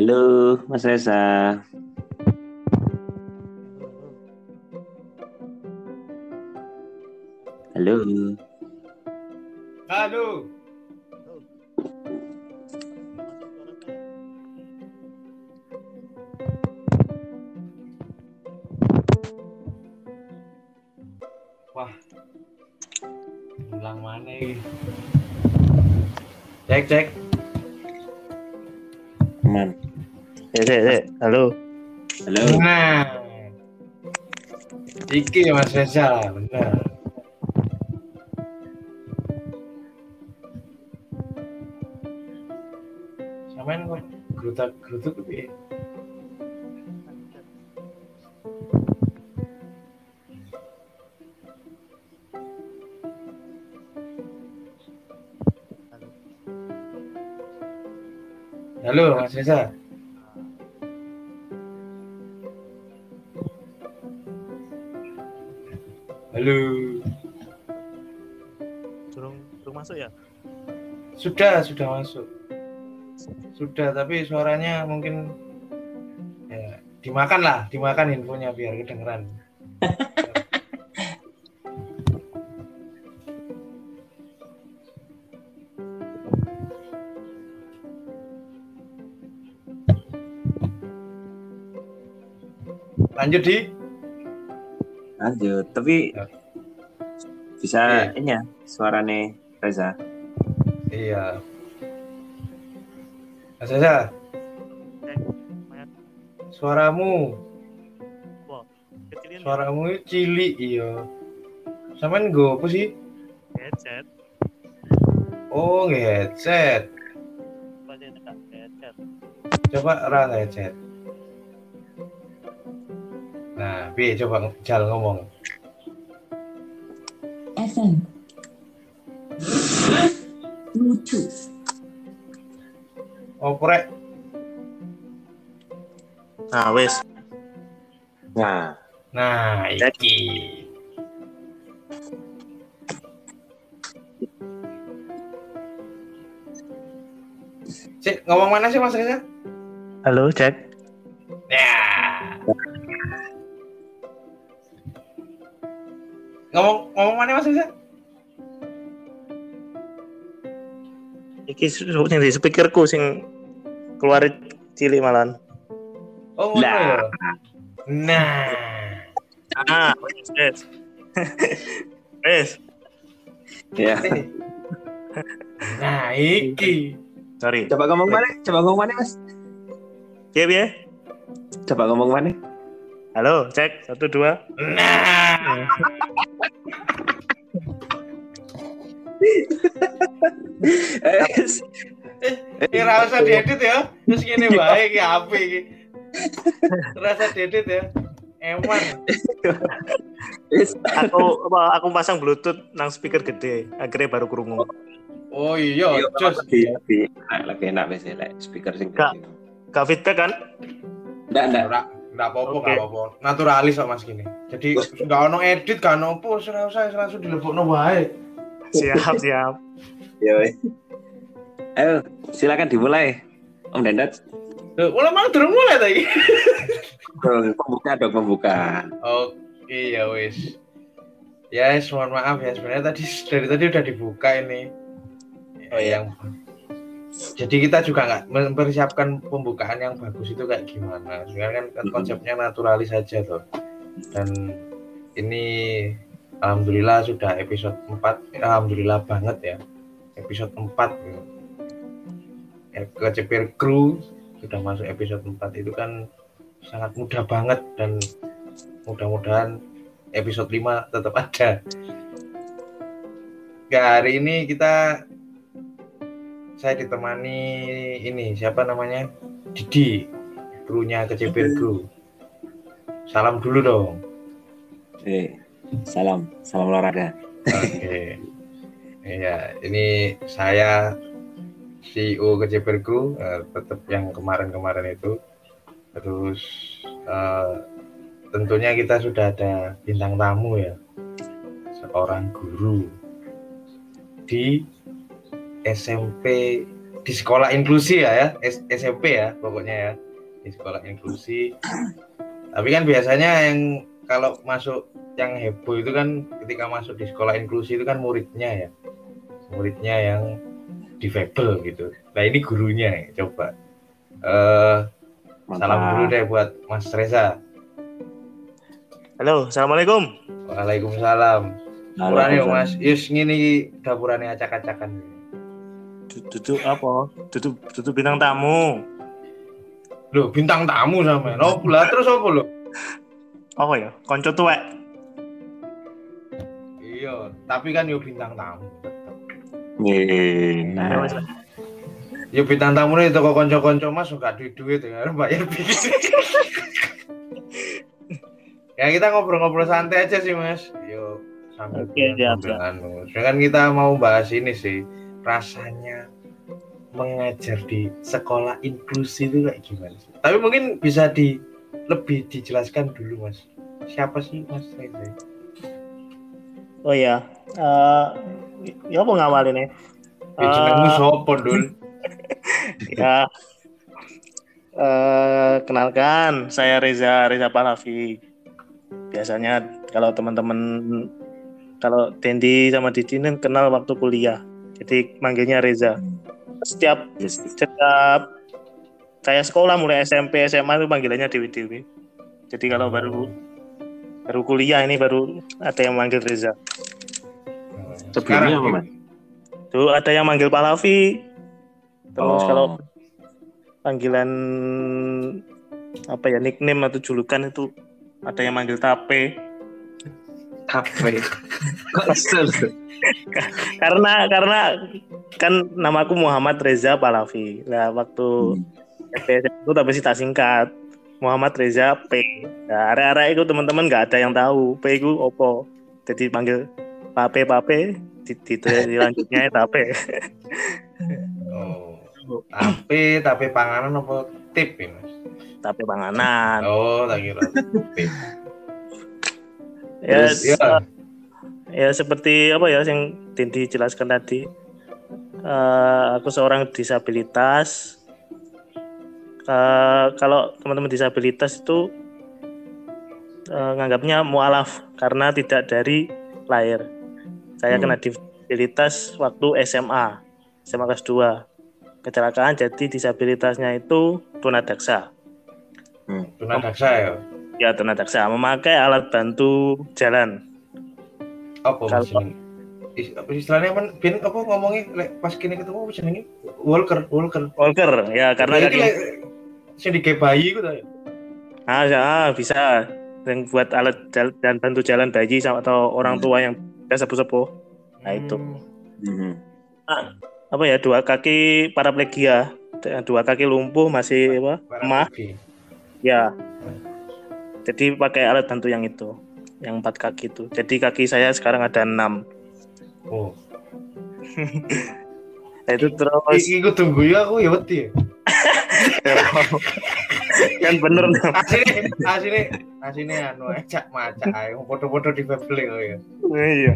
Halo, Mas Reza. Iki Mas Reza, benar. Samain kok gerutak gerutuk piye? Halo Mas Reza. Sudah, sudah masuk. Sudah, tapi suaranya mungkin ya dimakan lah, dimakan infonya biar kedengeran. Lanjut di Lanjut. Tapi Ya. bisa ini ya suarane Reza. Iya. Mas Reza, suaramu, Wah, kecilin ya? suaramu itu cilik iya. Sampean nggo apa sih? headset. Oh, headset. Coba dekat headset. Coba ra headset. Nah, bi coba jal ngomong. FM. Bluetooth. Oprek. Nah, wes. Nah, Nah, iki. Cek, ngomong mana sih Mas Reza? Halo, cek. Ya. Ngomong ngomong mana Mas Reza? Iki sing di speakerku sing keluar cilik malan. Oh, ya. Nah. Ah, wes, wes. Wes. ya. Nah, iki. Sorry. Coba ngomong mana? Coba ngomong mana, Mas? Iya, ya. Coba ngomong mana? Halo, cek. Satu, dua. Nah. Eh, Ini rasa diedit ya. Terus gini baik ya api iki. Rasa diedit ya. Eman. wis. Aku aku pasang bluetooth nang speaker gede. Akhirnya baru kerungu. Oh iya, Iya, jos. lagi lagi enak, wis lek speaker sing Kak. gede. Gak feedback kan? Ndak, ndak. Ora, enggak apa-apa, enggak apa-apa. Naturalis kok Mas gini. Jadi enggak ono edit, enggak ono apa, ora usah langsung dilebokno wae. Siap, siap. Ya. Ayo, silakan dimulai. Om Dendat. Loh, mulai mang durung mulai ta iki. Dong, pembuka dong pembuka. Oke, ya wis. Ya, yes, mohon maaf ya sebenarnya tadi dari tadi udah dibuka ini. Oh, iya. yang jadi kita juga nggak mempersiapkan pembukaan yang bagus itu kayak gimana. Sekarang kan konsepnya naturalis saja tuh. Dan ini alhamdulillah sudah episode 4. Alhamdulillah banget ya. Episode 4 gitu. Kecepir kru sudah masuk episode 4 itu kan sangat mudah banget dan mudah-mudahan episode 5 tetap ada. Ya, hari ini kita saya ditemani ini siapa namanya Didi krunya kecepir kru salam dulu dong Eh, salam, salam olahraga. oke. Iya, ini saya CEO kecepir kru eh, tetap yang kemarin-kemarin itu. Terus eh, tentunya kita sudah ada bintang tamu ya. Seorang guru di SMP di sekolah inklusi ya ya. SMP ya pokoknya ya. Di sekolah inklusi. Tapi kan biasanya yang kalau masuk yang heboh itu kan ketika masuk di sekolah inklusi itu kan muridnya ya. Muridnya yang difabel gitu. Nah ini gurunya nih coba. Eh salam dulu deh buat Mas Reza. Halo, assalamualaikum. Waalaikumsalam. Dapurane Mas. Yus ngini dapurane acak-acakan. Du- Duduk apa? Duduk duduk bintang tamu. Loh bintang tamu sama no lah? Terus apa lo Apa ya? Konco tuwek. iya tapi kan yo bintang tamu. Nih, Ya, nah. Ya bintang tamu nih toko konco-konco mas gak duit duit ya bayar bikin. ya kita ngobrol-ngobrol santai aja sih mas. Yo sambil siap, anu. Sedangkan kita mau bahas ini sih rasanya mengajar di sekolah inklusi itu kayak gimana sih? Tapi mungkin bisa di lebih dijelaskan dulu mas. Siapa sih mas Reza? Oh iya. Eh ya apa ngawalin ya? Ya jenengmu Eh, sopo dul? ya. Eh kenalkan, saya Reza Reza Pahlavi. Biasanya kalau teman-teman kalau Dendi sama Didi ini kenal waktu kuliah. Jadi manggilnya Reza. Setiap Yes. setiap saya sekolah mulai SMP SMA itu panggilannya Dewi Dewi. Jadi kalau baru baru kuliah ini baru ada yang manggil Reza. Sebelumnya apa, Mas? Tuh ada yang manggil Pahlavi. Terus Oh. kalau panggilan apa ya nickname atau julukan itu ada yang manggil Tape. seru? Karena karena kan namaku Muhammad Reza Pahlavi. Nah waktu SMP itu tapi sih tak singkat Muhammad Reza P. Nah, area-area itu teman-teman nggak ada yang tahu P itu opo. Jadi panggil Pape Pape di, di, di lanjutnya Tape. Oh. Tapi tapi panganan apa tip ya mas? Tape panganan. Oh, kira tip. ya, Terus, ya. ya seperti apa ya yang Dendi jelaskan tadi Eh, aku seorang disabilitas Eh, kalau teman-teman disabilitas itu eh, nganggapnya mualaf karena tidak dari lahir saya Hmm. kena disabilitas waktu SMA SMA kelas 2 kecelakaan jadi disabilitasnya itu tunadaksa Tunadaksa ya. ya tunadaksa memakai alat bantu jalan Apa Kalau- istilahnya apa? Bin apa ngomongnya pas kini ketemu apa jenenge? Walker, Walker. Walker ya karena kaki lek sing dike bayi ku ta. ya? ah, ya, bisa yang buat alat dan bantu jalan bayi sama atau orang tua yang biasa sepuh-sepuh Nah, itu. Hmm. Mhm. apa ya dua kaki paraplegia dua kaki lumpuh masih apa Para emah baby. ya jadi pakai alat bantu yang itu yang empat kaki itu jadi kaki saya sekarang ada enam Oh. Nah, itu terus Iki ku tunggu ya aku ya wedi. kan bener dong. Asine asine asine anu ecak macak ae. Foto-foto di ya. iya.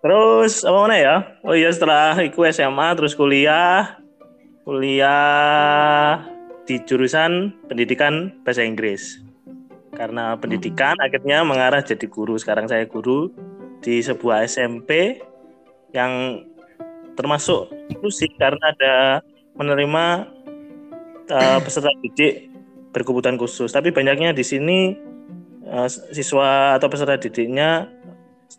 Terus apa mana ya? Oh iya setelah ikut SMA terus kuliah. Kuliah di jurusan pendidikan bahasa Inggris. Karena pendidikan akhirnya mengarah jadi guru. Sekarang saya guru di sebuah SMP yang termasuk inklusif karena ada menerima uh, peserta didik berkebutuhan khusus. Tapi banyaknya di sini uh, siswa atau peserta didiknya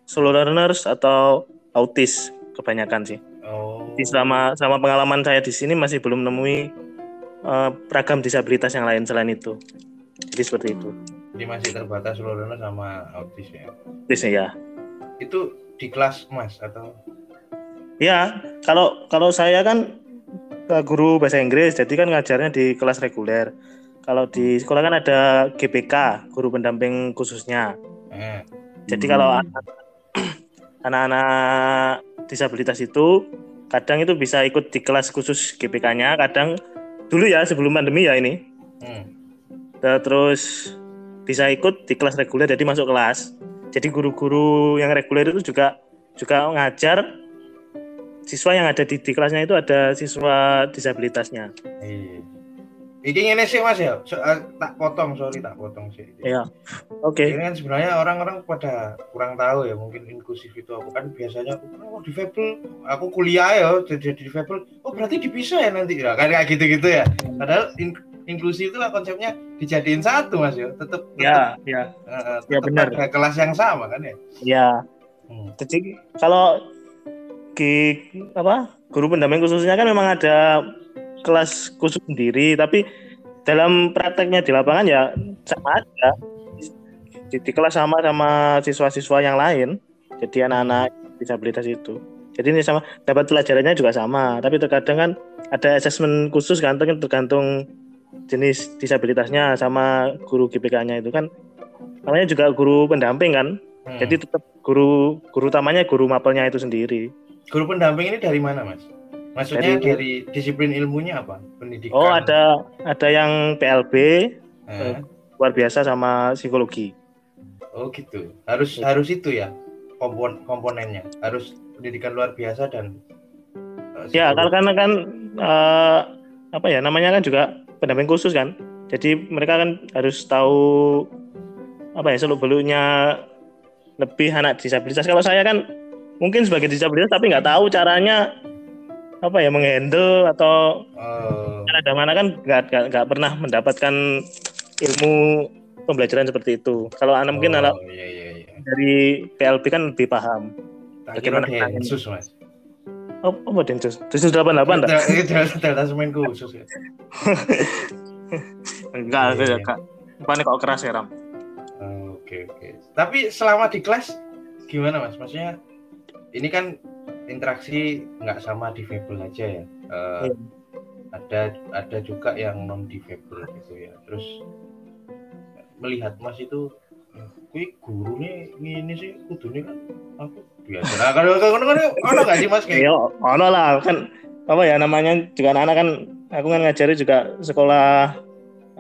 slow learners atau autis kebanyakan sih. Oh. di selama selama pengalaman saya di sini masih belum menemui uh, ragam disabilitas yang lain selain itu. Jadi seperti itu. Ini masih terbatas seluruhnya sama autis ya. autis ya Itu di kelas Mas atau Ya, kalau kalau saya kan eh, guru bahasa Inggris, jadi kan ngajarnya di kelas reguler. Kalau di sekolah kan ada GPK, guru pendamping khususnya. eh Jadi Hmm. kalau anak- anak-anak disabilitas itu kadang itu bisa ikut di kelas khusus GPK-nya, kadang dulu ya sebelum pandemi ya ini. hmm. Eh, Terus bisa ikut di kelas reguler, jadi masuk kelas. Jadi guru-guru yang reguler itu juga juga ngajar siswa yang ada di, di kelasnya itu ada siswa disabilitasnya. Iya. Iki ngene sih Mas ya. So, eh, tak potong, sorry tak potong sih. Iya. Oke. Ini kan sebenarnya orang-orang pada kurang tahu ya mungkin inklusif itu apa kan biasanya aku oh difabel aku kuliah ya jadi difabel oh berarti dipisah ya nanti ya kan kayak gitu-gitu ya padahal in- inklusi itu lah konsepnya dijadiin satu mas ya tetap Ya, ya, tetap, Ya, benar. kelas yang sama kan ya ya. Hmm. Jadi kalau di apa guru pendamping khususnya kan memang ada kelas khusus sendiri, tapi dalam prakteknya di lapangan ya sama aja. Di, di kelas sama sama siswa-siswa yang lain. Jadi anak-anak disabilitas itu. Jadi ini sama dapat pelajarannya juga sama, tapi terkadang kan ada asesmen khusus kan tergantung- tergantung jenis disabilitasnya sama guru GPK-nya itu kan namanya juga guru pendamping kan. Hmm. Jadi tetap guru guru utamanya guru mapelnya itu sendiri. Guru pendamping ini dari mana mas maksudnya Dari- dari, disiplin ilmunya apa pendidikan Oh ada ada yang PLB Eh, luar biasa sama psikologi. oh gitu harus harus itu ya kompon komponennya harus pendidikan luar biasa dan eh, Ya psikologi. karena karena kan eh, apa ya namanya kan juga pendamping khusus kan. Jadi mereka kan harus tahu apa ya seluk beluknya lebih anak disabilitas. Kalau saya kan mungkin sebagai disabilitas tapi nggak tahu caranya apa ya menghandle atau Oh, kan ada mana kan nggak nggak pernah mendapatkan ilmu pembelajaran seperti itu. Kalau anak mungkin anak oh, iya iya iya dari PLB kan lebih paham. Bagaimana densus mas Oh, apa Densus? Densus 88 enggak? Delta- ini delta, delta semen khusus ya Enggak, Iya, iya. enggak. Bukannya kok keras ya, Ram? Oh, oke oke tapi selama di kelas gimana mas maksudnya ini kan interaksi nggak sama difabel aja ya Eh, Iya. ada ada juga yang non difabel gitu ya terus melihat mas itu kui guru nih ini sih kudunya kan aku biasa nah kalau kalau kan ono nggak sih mas kayak Iya, ono lah kan apa ya namanya juga anak-anak kan aku kan ngajari juga sekolah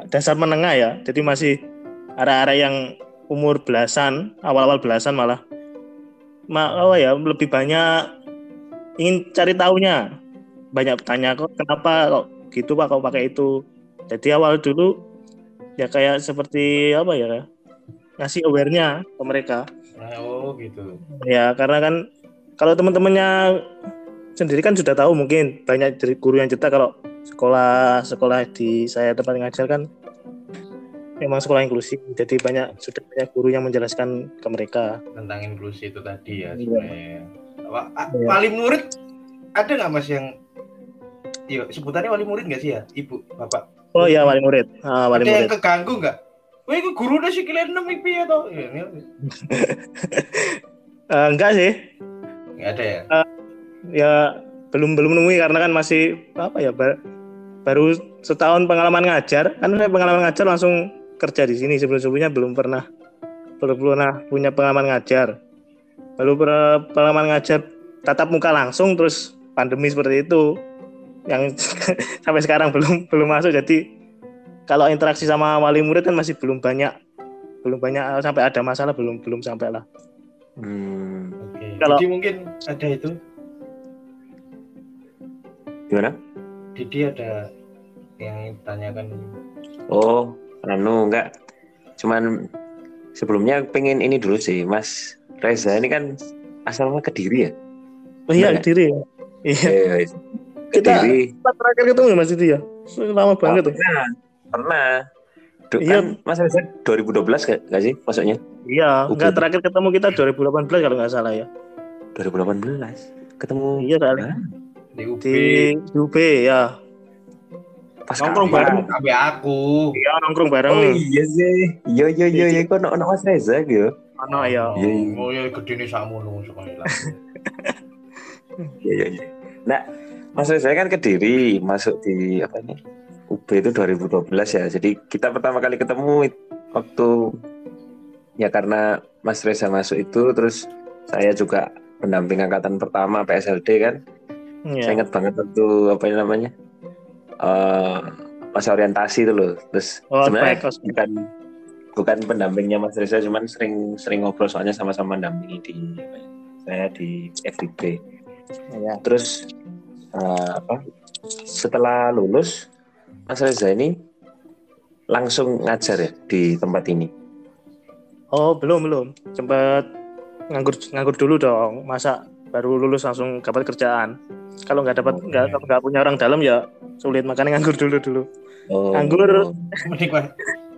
dasar menengah ya. Jadi masih arah-arah yang umur belasan, awal-awal belasan malah. Apa ya lebih banyak ingin cari tahunya. Banyak tanya kok kenapa kok gitu Pak kok pakai itu. Jadi awal dulu ya kayak seperti apa ya ngasih aware-nya ke mereka. Oh gitu Ya, karena kan kalau teman-temannya sendiri kan sudah tahu mungkin banyak dari guru yang cerita kalau sekolah sekolah di saya tempat ngajar kan memang sekolah inklusif. Jadi banyak sudah banyak guru yang menjelaskan ke mereka. tentang inklusi itu tadi ya sebenarnya Apa, a- Iya. wali murid ada nggak mas yang Iya, sebutannya wali murid nggak sih ya, ibu, bapak? Oh iya wali murid. Ah, wali ada yang murid. keganggu nggak? Wah, itu guru udah sih kalian enam IP atau? Ya, ini- Eh, enggak sih. nggak ada ya? Ya belum belum nemui karena kan masih apa ya ba- baru setahun pengalaman ngajar. Kan saya pengalaman ngajar langsung kerja di sini sebelum-sebelumnya belum pernah belum pernah punya pengalaman ngajar. Baru per- pengalaman ngajar tatap muka langsung terus pandemi seperti itu yang sampai sekarang belum belum masuk jadi kalau interaksi sama wali murid kan masih belum banyak belum banyak sampai ada masalah belum belum sampai lah Hmm, Oke. Kalau- Jadi mungkin ada itu. gimana? Didi ada yang tanyakan. Oh, anu enggak. Cuman sebelumnya pengen ini dulu sih, Mas Reza ini kan asalnya Kediri ya? oh iya Benar. diri iya kita Kediri. Kita terakhir ketemu ya Mas itu ya lama banget tuh Pernah. Pernah. Iya. kan Mas Reza 2012 gak, gak sih maksudnya? iya Oke. enggak terakhir ketemu kita 2018 kalau nggak salah ya 2018 ketemu iya kali? Di UB. di UB ya pas Nongkrong kapan? bareng. Sampai aku. iya nongkrong bareng Oh iya sih. Iya iya iya iya kok ono ono Mas Reza gitu. Ano ya Iya, iya. Oh ya gede nih sakmu nunggu sekali lah. Iya iya iya. Nah, Mas Reza kan Kediri masuk di apa ini? UB itu 2012 ya. Jadi kita pertama kali ketemu waktu ya karena Mas Reza masuk itu terus saya juga pendamping angkatan pertama PSLD kan. Saya Iya. ingat banget waktu apa namanya? Eh masa orientasi itu loh. Terus Oh, sebenarnya bukan bukan pendampingnya Mas Reza, cuman sering sering ngobrol soalnya sama-sama mendampingi di ya, saya di FIB. Ya. Terus eh, apa? Setelah lulus, Mas Reza ini langsung ngajar ya di tempat ini. Oh, belum belum. Sempat nganggur nganggur dulu dong. Masa baru lulus langsung dapat kerjaan. Kalau nggak dapat Oh, nggak iya. nggak punya orang dalam ya sulit makanya nganggur dulu dulu. Oh. Nganggur Menikmati.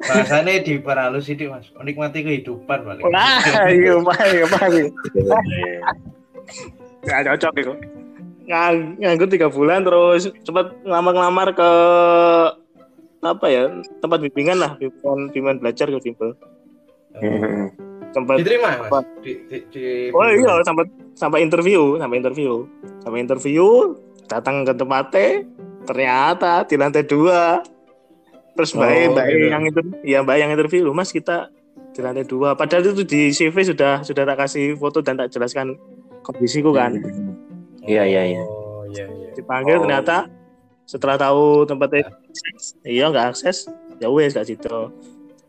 Bahasanya di paralus ini mas, menikmati kehidupan balik. Wah, iya Pak, iya Pak. Nggak cocok itu. Ngang, nganggur tiga bulan terus sempat ngelamar-ngelamar ke apa ya tempat bimbingan lah bimbingan, bimbingan belajar ke bimbel Hmm. sempat Diterima Apa? mas? Di, di, di, oh iya sampai sampai interview sampai interview sampai interview datang ke tempatnya ternyata di lantai dua terus mbak Oh, mbak gitu. yang itu ya mbak yang interview "Loh, mas kita di lantai dua padahal itu di CV sudah sudah tak kasih foto dan tak jelaskan kondisiku kan Iya, iya, iya. Oh iya iya. dipanggil Oh. ternyata setelah tahu tempatnya iya nggak akses ya wes gak situ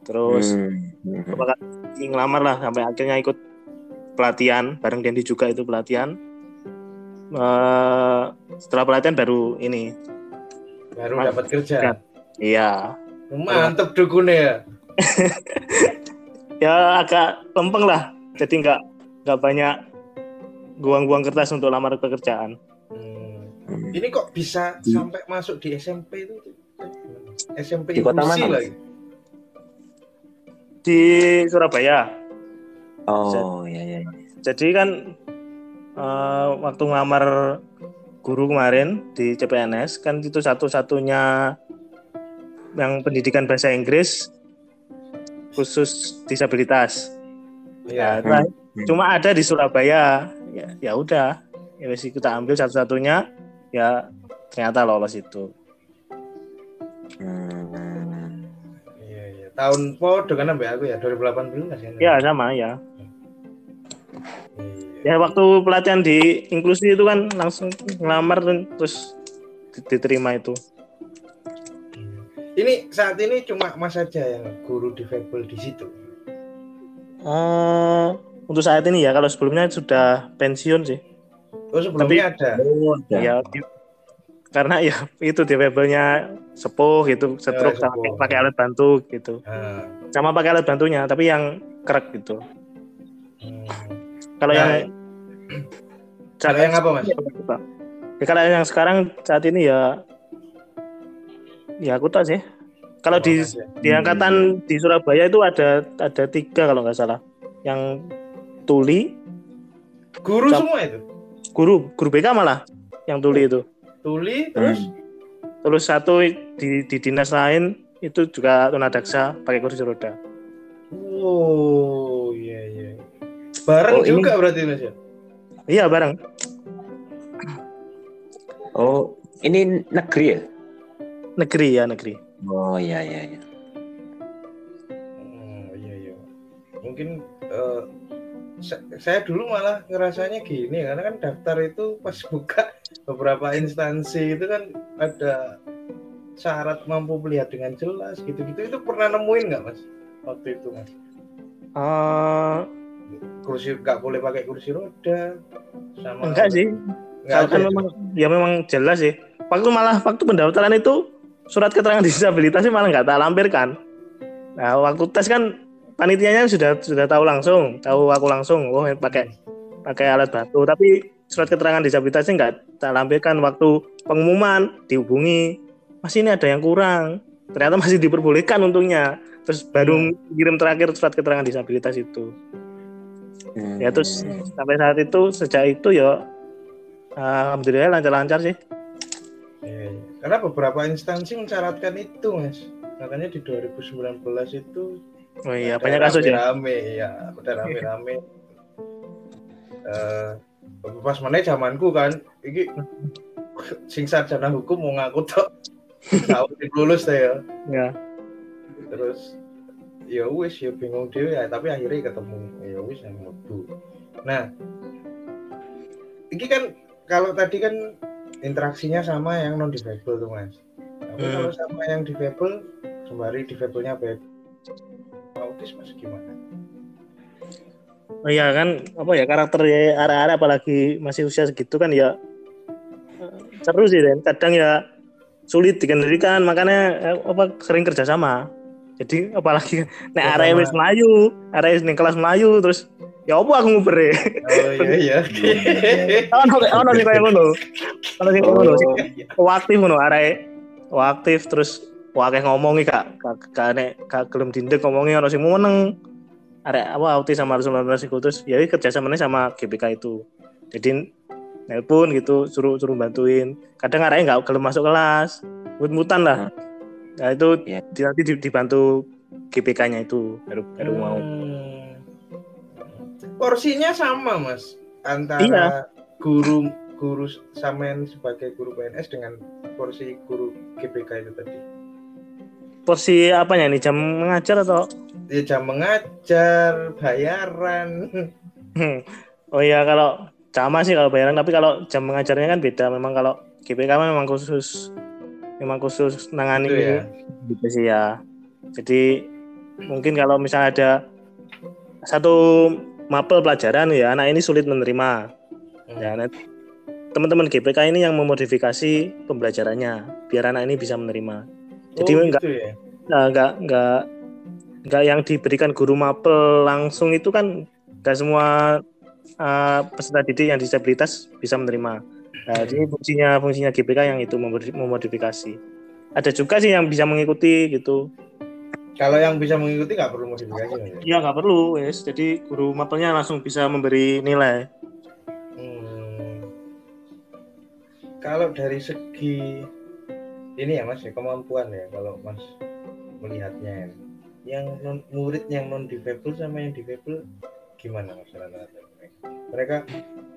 terus Hmm. Hmm. kali ngelamar lah sampai akhirnya ikut pelatihan bareng Dendi juga itu pelatihan Eh, setelah pelatihan baru ini Baru dapat kerja. Ya. iya Mantep dukunnya ya. ya agak lempeng lah jadi nggak nggak banyak buang-buang kertas untuk lamar pekerjaan Hmm. Hmm. Ini kok bisa Di- sampai masuk di SMP itu? SMP Di kota mana? lagi. di Surabaya Oh iya iya. iya. jadi kan eh, waktu ngelamar guru kemarin di CPNS kan itu satu-satunya yang pendidikan bahasa Inggris khusus disabilitas. Iya. Nah, Hmm. cuma ada di Surabaya. Ya, ya udah, ya wes kita ambil satu-satunya. Ya ternyata lolos itu. Hmm. Iya iya. Tahun po dengan ambek aku ya 2018 ya. Ya sama ya. Ya waktu pelatihan di inklusi itu kan langsung ngelamar dan terus di- diterima itu. Ini saat ini cuma Mas saja yang guru difabel di situ. Eh, untuk saat ini ya, kalau sebelumnya sudah pensiun sih. Oh sebelumnya ada. Oh. Ya, di- karena ya itu defabelnya sepuh gitu, stroke Ya, sama sepuh. pakai- alat bantu gitu. Nah, Sama pakai alat bantunya, tapi yang kerak gitu. hmm. Kalau Nah, yang Kalau yang apa mas? Ya, kalau yang sekarang saat ini ya ya aku tahu sih. Kalau di Mas ya. di angkatan di Surabaya itu ada ada tiga kalau nggak salah. Yang tuli, Guru Cap- semua itu. guru guru BK malah yang tuli itu. Tuli Hmm. terus Terus satu di, di dinas lain itu juga tunadaksa pakai kursi roda. Oh iya iya. Bareng Oh, ini- juga berarti mas ya. Iya bareng. Oh, ini negeri ya? Negeri ya negeri. Oh iya iya iya. Oh iya iya. Mungkin eh, sa- saya dulu malah ngerasanya gini karena kan daftar itu pas buka beberapa instansi itu kan ada syarat mampu melihat dengan jelas gitu-gitu itu pernah nemuin nggak mas waktu itu mas Eh, kursi nggak boleh pakai kursi roda sama enggak sih. nggak Kalau ada kan memang ya memang jelas sih. Waktu malah waktu pendaftaran itu surat keterangan disabilitasnya malah nggak tak lampirkan. Nah waktu tes kan panitianya sudah sudah tahu langsung, tahu aku langsung, oh pakai pakai alat bantu. Tapi surat keterangan disabilitasnya nggak tak lampirkan waktu pengumuman dihubungi, masih ini ada yang kurang. Ternyata masih diperbolehkan untungnya. Terus baru kirim terakhir surat keterangan disabilitas itu. Hmm. Ya terus sampai saat itu sejak itu ya alhamdulillah lancar-lancar sih. Iya, iya. Karena beberapa instansi mensyaratkan itu, Mas. Makanya di 2019 itu Oh iya, banyak kasus ya. Rame, ya, udah rame-rame. Eh, pas mana zamanku kan, iki sing sarjana hukum mau ngaku tok. Tahu lulus saya. Ya. Terus ya wis ya bingung dhewe ya, tapi akhirnya ketemu ya wis yang mlebu. Nah, ini kan kalau tadi kan interaksinya sama yang non difabel tuh mas. Tapi Hmm. kalau sama yang difabel, sembari difabelnya baik, autis mas gimana? Oh iya kan apa ya karakter ya arah-arah apalagi masih usia segitu kan ya eh, seru sih dan kadang ya sulit dikendalikan makanya eh, apa sering kerjasama jadi apalagi nek arah wis melayu arah wis ning kelas melayu terus ya apa aku ngubere Oh iya iya. ono ono sing kaya ngono. Ono sing ngono Oh, aktif ngono arek aktif terus wakeh ngomongi gak gak gak nek gak gelem dindek ngomongi ono sing meneng. Arek apa autis sama Rasul iku terus ya kerja sama sama GBK itu. Jadi nelpon gitu suruh suruh bantuin. Kadang arek nggak gelem masuk kelas mut-mutan lah nah itu di- nanti di- dibantu GBK-nya itu baru baru mau Hmm. Porsinya sama mas antara Iya. guru guru samain sebagai guru PNS dengan porsi guru GPK itu tadi. porsi apanya nih jam mengajar atau Ya jam mengajar, bayaran. oh iya kalau sama sih kalau bayaran tapi kalau jam mengajarnya kan beda memang kalau GPK memang khusus memang khusus nangani ya. gitu sih ya jadi mungkin kalau misalnya ada satu mapel pelajaran ya anak ini sulit menerima Hmm. ya teman-teman GPK ini yang memodifikasi pembelajarannya biar anak ini bisa menerima Jadi oh, enggak- gitu ya. Nah, nggak nggak nggak yang diberikan guru mapel langsung itu kan nggak semua uh, peserta didik yang disabilitas bisa menerima. Nah, jadi fungsinya fungsinya GPK yang itu memodi- memodifikasi. Ada juga sih yang bisa mengikuti gitu. Kalau yang bisa mengikuti nggak perlu modifikasi Mas, ya? Ya nggak perlu, wes. Jadi guru mapelnya langsung bisa memberi nilai. Hmm. Kalau dari segi ini ya mas ya kemampuan ya kalau mas melihatnya ya. yang non, murid yang non difabel sama yang difabel gimana mas rata-rata mereka?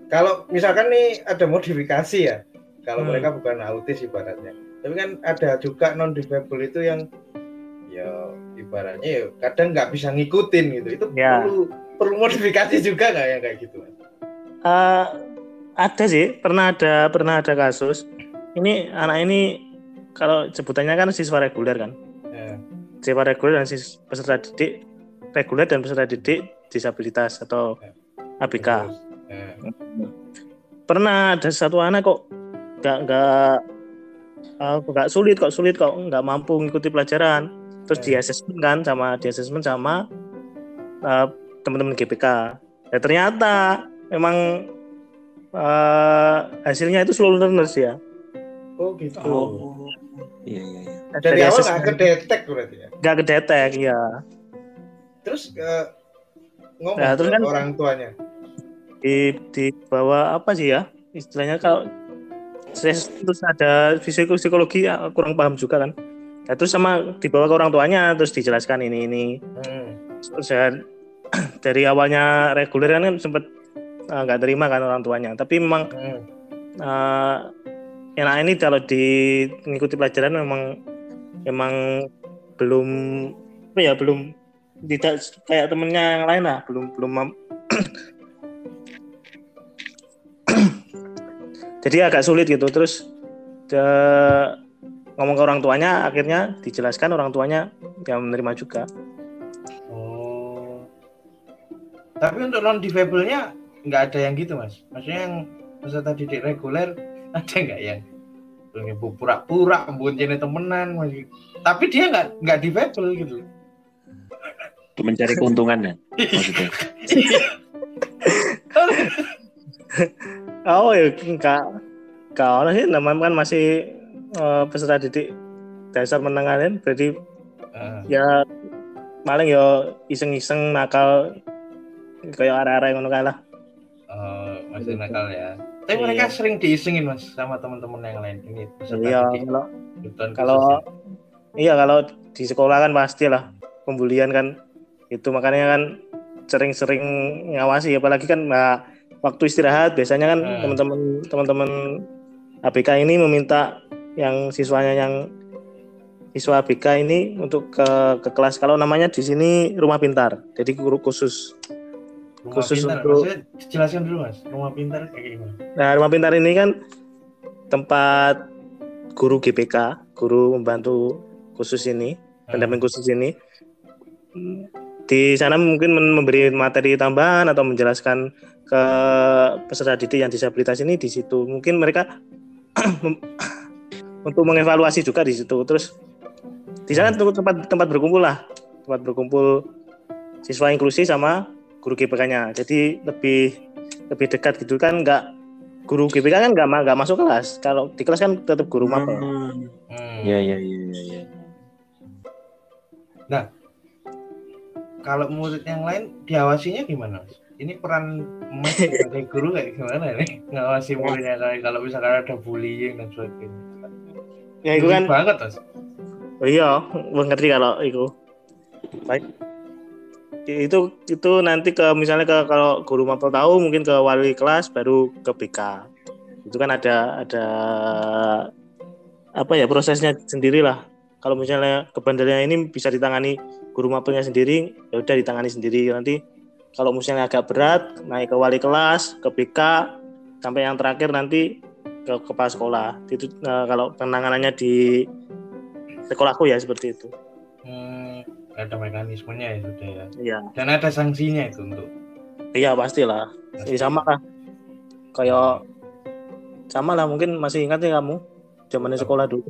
Kalau misalkan nih ada modifikasi ya kalau Hmm. mereka bukan autis ibaratnya tapi kan ada juga non difabel itu yang ya ibaratnya ya kadang nggak bisa ngikutin gitu itu Ya. perlu perlu modifikasi juga nggak yang kayak gitu? Eh, ada sih, pernah ada pernah ada kasus. Ini anak ini kalau sebutannya kan siswa reguler kan. Ya. siswa reguler dan sis- peserta didik reguler dan peserta didik disabilitas atau ABK. Ya. Pernah ada satu anak kok nggak nggak eh, nggak sulit kok sulit kok nggak mampu mengikuti pelajaran. Terus di assessment kan sama di assessment sama eh, teman-teman GPK. Ya ternyata memang eh, hasilnya itu slow learners ya. Oh gitu. Iya iya iya. Dari awal nggak kedetek berarti ya. nggak kedetek ya. Terus eh, ngomong Nah, terus ke kan- orang tuanya. Di di bawah apa sih ya? Istilahnya kalau saya terus ada fisiko psikologi ya, kurang paham juga kan. Nah, terus sama dibawa ke orang tuanya terus dijelaskan ini ini. Hmm. terus ya, dari awalnya reguler kan sempat eh, nggak terima kan orang tuanya. Tapi memang Hmm. eh, enak ini kalau di mengikuti pelajaran memang memang belum apa ya belum tidak kayak temennya yang lain lah. Belum belum jadi agak sulit gitu terus de- ngomong ke orang tuanya akhirnya dijelaskan orang tuanya yang menerima juga Oh. Tapi untuk non difabelnya nggak ada yang gitu mas. Maksudnya yang peserta didik reguler ada nggak yang pengen pura-pura buncene temenan masih. Tapi dia nggak nggak difabel gitu. Untuk mencari keuntungan ya maksudnya. oh ya enggak enggak ono sih namanya kan masih eh, peserta didik dasar menengah kan berarti Ah, ya paling ya iseng-iseng nakal kayak arah-arah yang ngono lah oh, masih nakal ya. Tapi Iya. mereka sering diisengin mas sama teman-teman yang lain. Ini peserta iya didik kalau kalau ya. iya kalau di sekolah kan pastilah pembulian kan itu makanya kan sering-sering ngawasi apalagi kan nah, waktu istirahat biasanya kan Hmm. teman-teman teman-teman ABK ini meminta yang siswanya yang siswa ABK ini untuk ke ke kelas kalau namanya di sini rumah pintar jadi guru khusus Rumah khusus pintar. untuk- Maksudnya jelaskan dulu mas. Rumah pintar kayak gimana? Nah, rumah pintar ini kan tempat guru GPK, guru membantu khusus ini, pendamping khusus ini. Di sana mungkin memberi materi tambahan atau menjelaskan ke peserta didik yang disabilitas ini di situ mungkin mereka untuk mengevaluasi juga di situ terus di sana tuh tempat tempat berkumpul lah tempat berkumpul siswa inklusi sama guru GPK-nya jadi lebih lebih dekat gitu kan nggak guru GPK kan nggak nggak masuk kelas kalau di kelas kan tetap guru mapel Hmm. Hmm. Iya iya iya iya. iya. Kalau murid yang lain diawasinya gimana? Mas? Ini peran Mas sebagai guru kayak gimana nih? Ngawasi muridnya kayak kalau misalkan ada bullying dan sebagainya. ya itu kan banget mas. Oh iya, gue ngerti kalau itu. Baik. Itu itu nanti ke misalnya ke kalau guru mapel tahu mungkin ke wali kelas baru ke BK. Itu kan ada ada apa ya prosesnya sendiri lah. Kalau misalnya kebandelan ini bisa ditangani guru mapelnya sendiri, ya udah ditangani sendiri. Nanti kalau misalnya agak berat naik ke wali kelas, ke BK, sampai yang terakhir nanti ke kepala sekolah. Itu eh, kalau penanganannya di sekolahku ya seperti itu. Hmm, ada mekanismenya ya sudah ya. Iya, Dan ada sanksinya itu untuk. iya pastilah. Ya, sama lah. Kayak sama lah mungkin masih ingat ya kamu zaman sekolah dulu.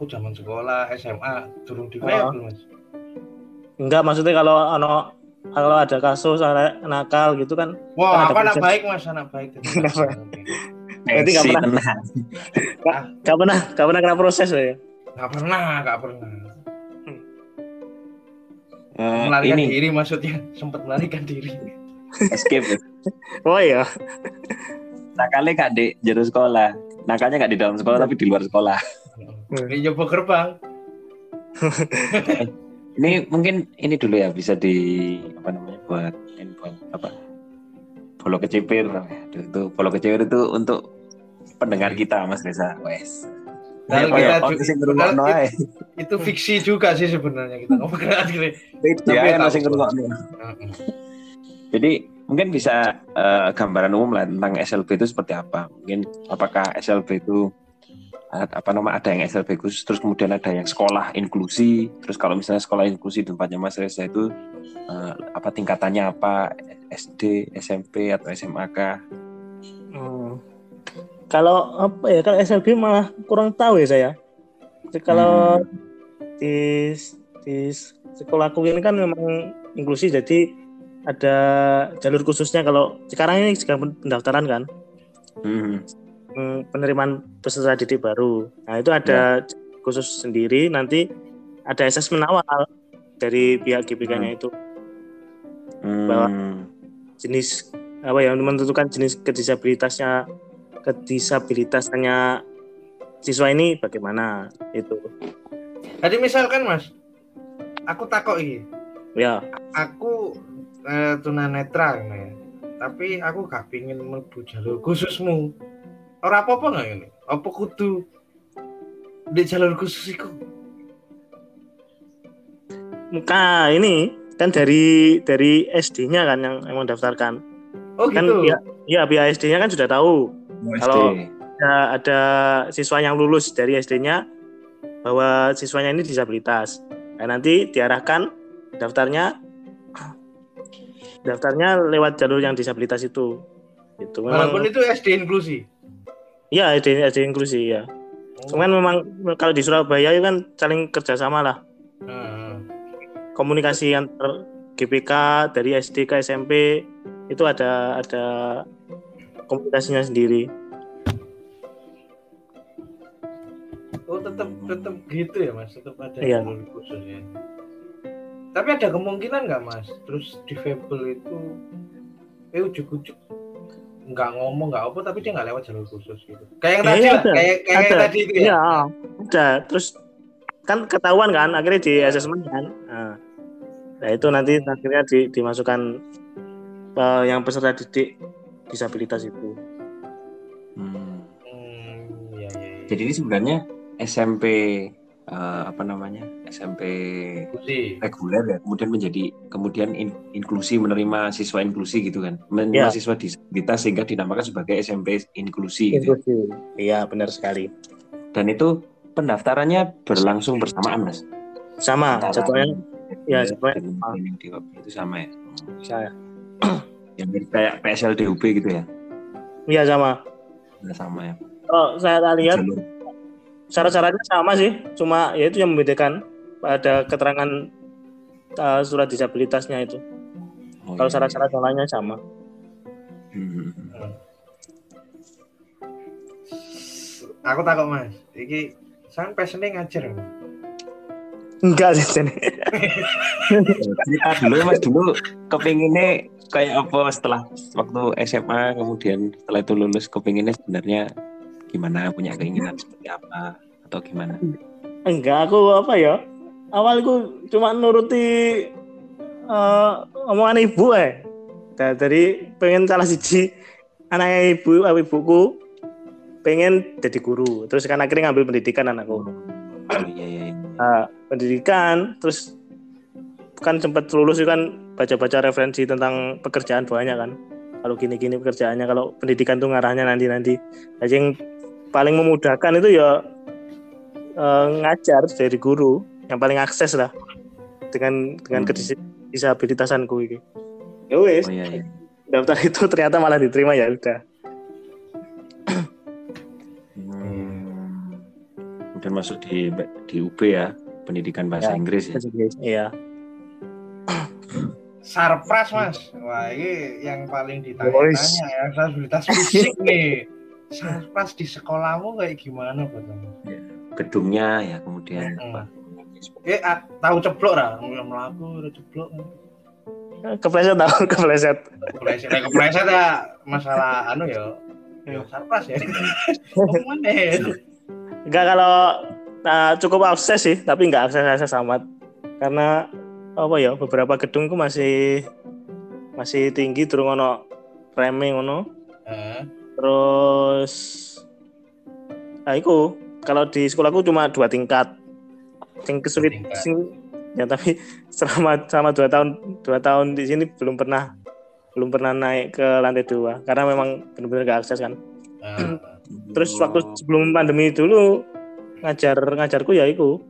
Aku zaman sekolah SMA turun di Ah. belum mas. Enggak maksudnya kalau ano kalau ada kasus ada nakal gitu kan Wah, Kan aku anak baik mas, anak baik. Anak. Berarti nggak pernah. tenang. gak pernah gak pernah kena proses ya. Gak pernah, gak pernah. Eh, Melarikan ini diri maksudnya, sempat melarikan diri. escape. ya. Oh iya. Nakalnya gak di jero sekolah. Nakalnya gak di dalam sekolah tapi di luar sekolah. Ini nyoba gerbang. Ini mungkin ini dulu ya bisa di apa namanya buat info apa follow kecipir Aduh, itu follow kecipir itu untuk pendengar kita Mas Reza wes Nah, kita. Itu fiksi juga sih sebenarnya kita ngomong Ya, ngrungokno. Jadi mungkin bisa eh, gambaran umum lah tentang SLB itu seperti apa. Mungkin apakah SLB itu apa nama ada yang SLB khusus terus kemudian ada yang sekolah inklusi terus kalau misalnya sekolah inklusi tempatnya Mas Reza itu eh, apa tingkatannya apa SD SMP atau SMA kah Hmm. Kalau apa ya kalau SLB malah kurang tahu ya saya. Jadi Kalau di di sekolahku ini kan memang inklusi jadi ada jalur khususnya kalau sekarang ini sedang pendaftaran kan Hmm. Hmm, penerimaan peserta didik baru. Nah itu ada khusus sendiri nanti ada asesmen awal dari pihak GPK-nya itu Hmm. jenis apa ya menentukan jenis kedisabilitasnya kedisabilitasnya siswa ini bagaimana itu Jadi misalkan mas, aku takut ini, ya aku eh, tunanetra ya. Tapi aku gak pingin mlebu jalur khususmu. Ora apa-apa nggak ini? Apa kudu di jalur khusus iku? Nah, ini kan dari dari SD-nya kan yang yang mendaftarkan. Oh Kan gitu. ya, ya pihak SD-nya kan sudah tahu Kalau- SD. ada, ada siswa yang lulus dari SD-nya bahwa siswanya ini disabilitas. Nah, nanti diarahkan daftarnya daftarnya lewat jalur yang disabilitas itu. Itu Walaupun memang itu SD inklusi. Ya SD, SD inklusi ya. Cuman memang kalau di Surabaya itu kan saling kerjasama lah. Nah, Komunikasi antar GPK dari SD ke SMP itu ada ada komunikasinya sendiri. Oh tetap tetap gitu ya mas, tetap ada Iya. jalur khusus ya. Tapi ada kemungkinan nggak mas, terus difabel itu, eh ujuk-ujuk nggak ngomong nggak apa, tapi dia nggak lewat jalur khusus gitu. Kayak yang Ya, tadi iya, lah, ada. kayak kayak yang Ada. tadi itu ya. Iya, ada. Terus kan ketahuan kan akhirnya di asesmen kan. Nah, nah, itu nanti akhirnya di- dimasukkan eh, yang peserta didik disabilitas itu. Hmm. Hmm, ya, ya, ya. Jadi ini sebenarnya SMP eh, apa namanya SMP Inklusi. reguler ya, kemudian menjadi kemudian in- inklusi menerima siswa inklusi gitu kan, menerima Ya. siswa disabilitas sehingga dinamakan sebagai SMP inklusi. Gitu. Iya, benar sekali. Dan itu pendaftarannya berlangsung bersamaan mas. Sama jadwalnya Ya, UAB itu sama ya. Saya. Yang kayak PSLDUB gitu ya. Iya sama. Nah, sama ya. Kalau saya lihat Jalur. Syarat-syaratnya sama sih, cuma ya itu yang membedakan ada keterangan uh, surat disabilitasnya itu. Oh, Kalau iya, syarat-syarat yang lainnya sama. Hmm. Aku takut mas. Iki saya passionnya ngajar. Enggak sih sini. cerita dulu mas dulu kepinginnya kayak apa setelah waktu SMA kemudian setelah itu lulus kepinginnya sebenarnya gimana punya keinginan seperti apa atau gimana Enggak, aku apa ya? Awalku cuma nuruti eh, omongan ibu eh. Da- Dari pengen salah siji anaknya ibu, eh, ibuku pengen jadi guru. Terus kan akhirnya ngambil pendidikan anakku. oh iya iya. Nah, pendidikan, terus kan sempat lulus itu kan baca-baca referensi tentang pekerjaan banyak kan. Kalau gini-gini pekerjaannya, kalau pendidikan tuh ngarahnya nanti-nanti. Jadi yang paling memudahkan itu ya eh, ngajar jadi guru, yang paling akses lah dengan dengan Hmm. kedis- disabilitasanku ini. Ya wes, oh iya iya daftar itu ternyata malah diterima ya udah. Hmm. kemudian masuk di di UB ya pendidikan bahasa Ya. Inggris ya Iya. Sarpras mas. Wah ini yang paling ditanya-tanya ya disabilitas fisik nih. Sarpras di sekolahmu kayak gimana betul? gedungnya ya kemudian Hmm. apa Eh ah, tahu ceplok lah, Nggak melaku udah ceplok. Kepleset tahu, kepleset. Kepleset, eh, kepleset ya masalah anu ya. Ya sarpras ya. Mana ya? Enggak kalau nah, cukup akses sih, tapi nggak akses akses amat. Karena apa ya beberapa gedung ku masih masih tinggi terus ngono remeng ngono. Eh, Terus nah iku kalau di sekolahku cuma dua tingkat. Yang kesulit sing ya tapi selama selama dua tahun dua tahun di sini belum pernah belum pernah naik ke lantai dua karena memang benar-benar gak akses kan. eh, Terus waktu sebelum pandemi dulu ngajar ngajarku ya itu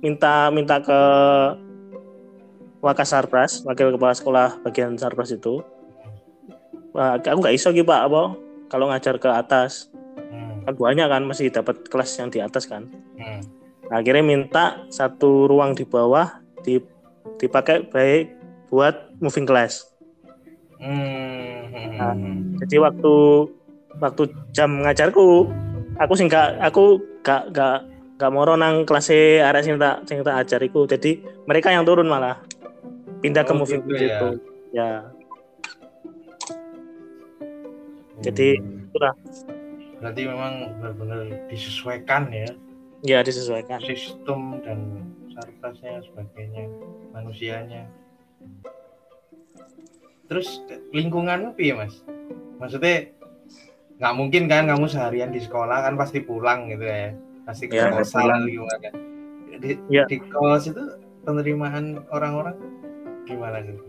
minta minta ke Wakas Sarpras, wakil kepala sekolah bagian Sarpras itu. Wah, aku nggak iso gitu pak apa kalau ngajar ke atas hmm, kan banyak kan masih dapat kelas yang di atas kan. hmm. Nah, akhirnya minta satu ruang di bawah di, dipakai baik buat moving class. Hmm, Nah. Jadi waktu waktu jam ngajarku, aku sih nggak aku gak gak gak moro nang kelas arek sing tak sing tak ajariku. Jadi mereka yang turun malah pindah ke Oh, moving gitu class ya. itu. Ya, jadi Hmm. itulah. Berarti memang benar-benar disesuaikan ya ya disesuaikan. sistem dan sarplasnya sebagainya manusianya. Terus lingkunganmu piye mas? Maksudnya nggak mungkin kan kamu seharian di sekolah kan pasti pulang gitu ya, pasti ke Ya, kosan pulang. lingkungan kan. Di, Ya. di kos itu penerimaan orang-orang gimana gitu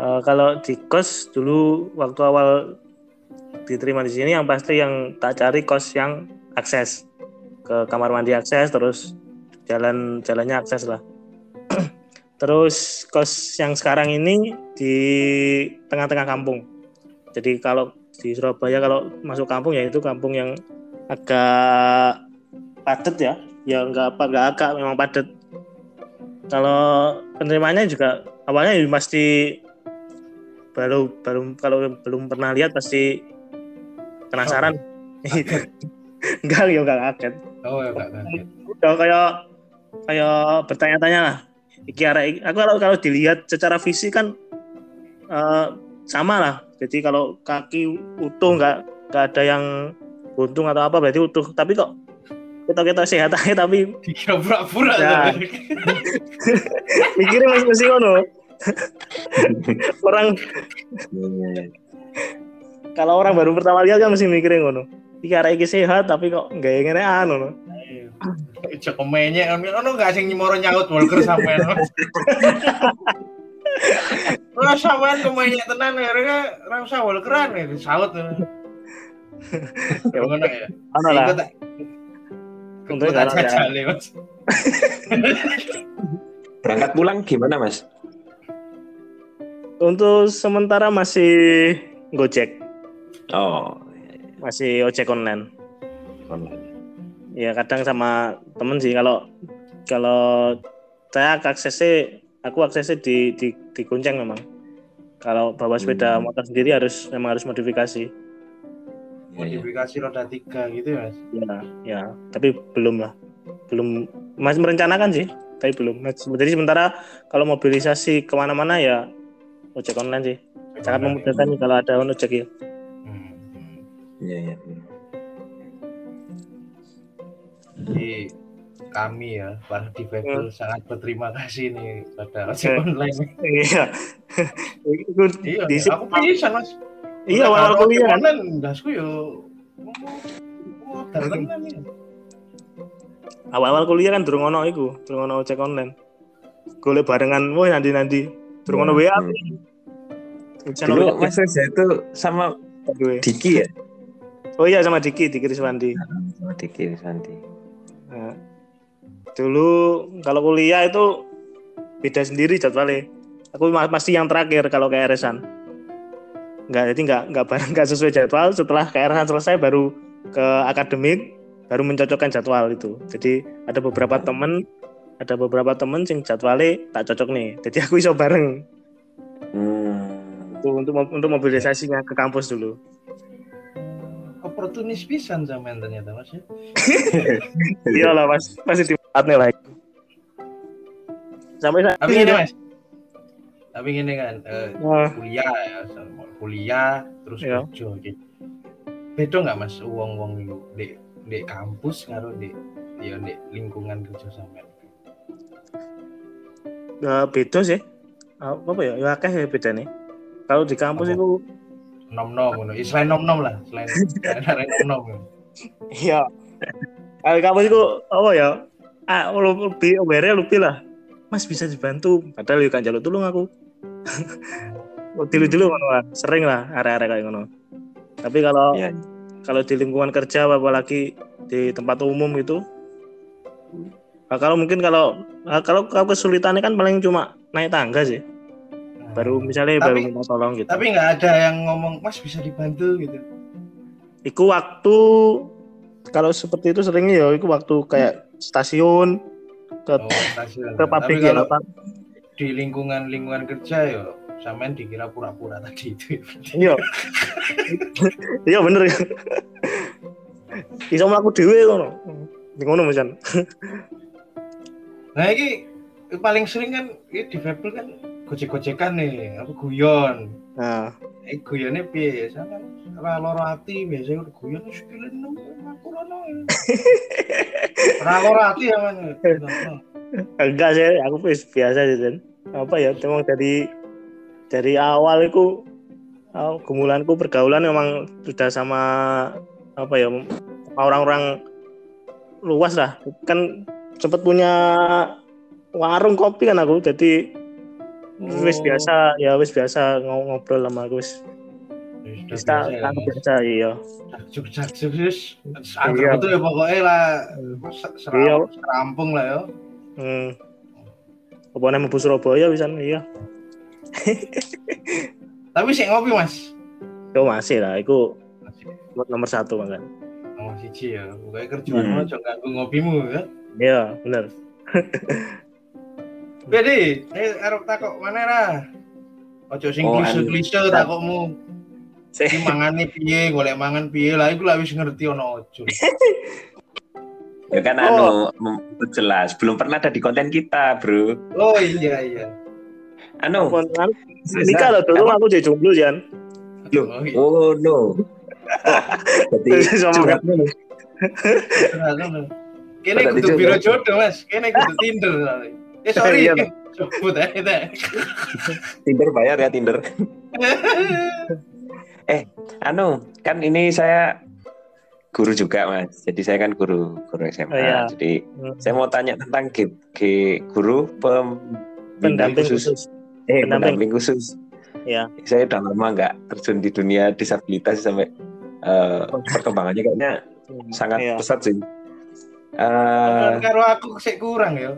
Eh, kalau di kos dulu waktu awal diterima di sini yang pasti yang tak cari kos yang akses. Ke kamar mandi akses terus jalan jalannya akses lah. Terus kos yang sekarang ini di tengah-tengah kampung. Jadi kalau di Surabaya kalau masuk kampung ya itu kampung yang agak padat ya. Ya nggak apa nggak agak memang padat. Kalau penerimanya juga awalnya ya pasti baru baru kalau belum pernah lihat pasti penasaran. Enggak ya enggak kaget. Oh ya nggak kaget. udah kayak kayak bertanya-tanya lah. Iki arek aku kalau kalau dilihat secara fisik kan eh, sama lah. Jadi kalau kaki utuh nggak nggak ada yang buntung atau apa berarti utuh. Tapi kok kita kita sehat aja tapi Dikira pura-pura Ya. mikirnya masih masih ngono orang kalau orang baru pertama lihat kan mesti mikirin ngono iki arek iki sehat tapi kok nggak ngene anu no. Cek pemainnya, ono nggak sing nyemoro nyaut Walker sampean. Ora sampean pemainnya tenan ya, ora usah Walkeran ya, saut. Ya ngono ya. Ono lah tak- jajal ya, Mas. Berangkat pulang gimana mas? Untuk sementara masih Gojek, Oh, masih ojek online. online. Ya kadang sama temen sih kalau kalau saya aksesnya aku aksesnya di di di Kunceng memang. Kalau bawa sepeda Hmm. motor sendiri harus memang harus modifikasi. Ya, ya. Modifikasi roda tiga gitu ya mas. Ya, ya, tapi belum lah. Belum masih merencanakan sih, tapi belum. Jadi sementara kalau mobilisasi ke mana-mana ya ojek online sih. Sangat memudahkan nih kalau ada ojek ya. Hmm, hmm. Iya, iya. Jadi kami ya para difabel sangat berterima kasih nih pada ojek online. Iya. Itu Iya, di aku bisa mas. Iya, karo kuliah kan. online, dasku yo. Oh, dalan ya. Awal-awal kuliah kan durung ono iku, durung ono ojek online. Golek barengan, woi nanti-nanti. Durung ono WA. Hmm. Bisa Dulu mas Reza itu sama gue. Diki ya? Oh iya sama Diki, Diki Riswandi. Sama Diki. Nah, dulu kalau kuliah itu beda sendiri jadwalnya. Aku ma- pasti yang terakhir kalau ke RS-an. Enggak, jadi enggak enggak bareng enggak sesuai jadwal. Setelah ke RS-an selesai baru ke akademik, baru mencocokkan jadwal itu. Jadi ada beberapa temen ada beberapa temen sing jadwalnya tak cocok nih. Jadi aku iso bareng Hmm. untuk untuk, untuk mobilisasinya ke kampus dulu. Oportunis pisan zaman ternyata mas ya. Iya lah mas, pasti dimanfaatnya lah. Sampai saat Tapi ini mas. Tapi gini kan, eh, Nah, kuliah ya, kuliah terus Iya. kerja gitu. Beda nggak mas uang-uang itu di di kampus karo di ya di lingkungan kerja sampean. Ya, beda sih. Ah, Apa ya? Ya akeh ya beda nih. Kalau di kampus Apa? itu Nom-nom ngono. Ya, selain nom-nom lah, selain selain nom-nom. iya. Kalau di kampus itu apa ya? Ah, lu- lebih aware lebih lah. Mas bisa dibantu. Padahal ya kan jaluk tolong aku. Dulu-dulu ngono lah. Sering lah area-area kayak ngono. Tapi kalau Iya. kalau di lingkungan kerja apalagi di tempat umum itu Nah, kalau mungkin kalau ah, kalau kalau kesulitannya kan paling cuma naik tangga sih. Baru misalnya baru Tapi- minta tolong gitu. Tapi nggak ada yang ngomong Mas bisa dibantu gitu. Iku waktu kalau seperti itu seringnya ya iku waktu kayak stasiun ke Oh, stasiun. ke pabrik ya di lingkungan lingkungan kerja ya sampean dikira pura-pura tadi itu. Iya. Iya bener. Bisa mlaku dhewe ngono. Di ngono misan. Nah ini paling sering kan ini di Fable kan gojek-gojekan nih, apa guyon. Nah, Eh guyonnya piye? Sama ora loro ati biasanya udah guyon sekilin nang aku rono. Ora loro ati ya man. enggak sih, aku wis biasa sih, Den. Apa ya, memang dari dari awal itu oh, gumulanku pergaulan memang sudah sama apa ya orang-orang luas lah kan sempat punya warung kopi kan aku jadi wis Oh. biasa ya wis biasa ng- ngobrol sama aku wis wis Sudah tak biasa iya jakjuk wis. Iya. Itu ya pokoknya lah ser- Iya. seram- serampung lah ya. hmm. apa namanya Bu Surabaya bisa iya Tapi sih ngopi mas. itu masih lah itu Masih nomor satu kan nomor siji ya. Pokoknya kerjaan Hmm. lo jangan ganggu ngopimu ya. Iya bener Jadi, eh arep takok mana ra? Ojo sing Oh, klise-klise takokmu. Sih. Iki mangane piye, golek mangan piye lah iku lah wis ngerti ono ojo. Ya kan anu mem- jelas belum pernah ada di konten kita, Bro. Oh iya iya. Anu, kan? nikah loh dulu aku jadi jomblo Jan Loh, Oh, iya. oh no. Jadi Sama ngono. Kene kudu biro jodoh, Mas. Kene kudu Tinder. Eh sorry. Iya, Sebut aja teh. Tinder bayar ya Tinder. eh, anu, kan ini saya guru juga, Mas. Jadi saya kan guru guru SMA. Oh, iya. Jadi Hmm. saya mau tanya tentang G, G- guru pembimbing pendamping khusus. khusus Eh, pendamping. pendamping khusus. Iya. Saya udah lama nggak terjun di dunia disabilitas sampai eh, perkembangannya kayaknya sangat Iya. pesat sih. Eh, Karo aku sik kurang ya.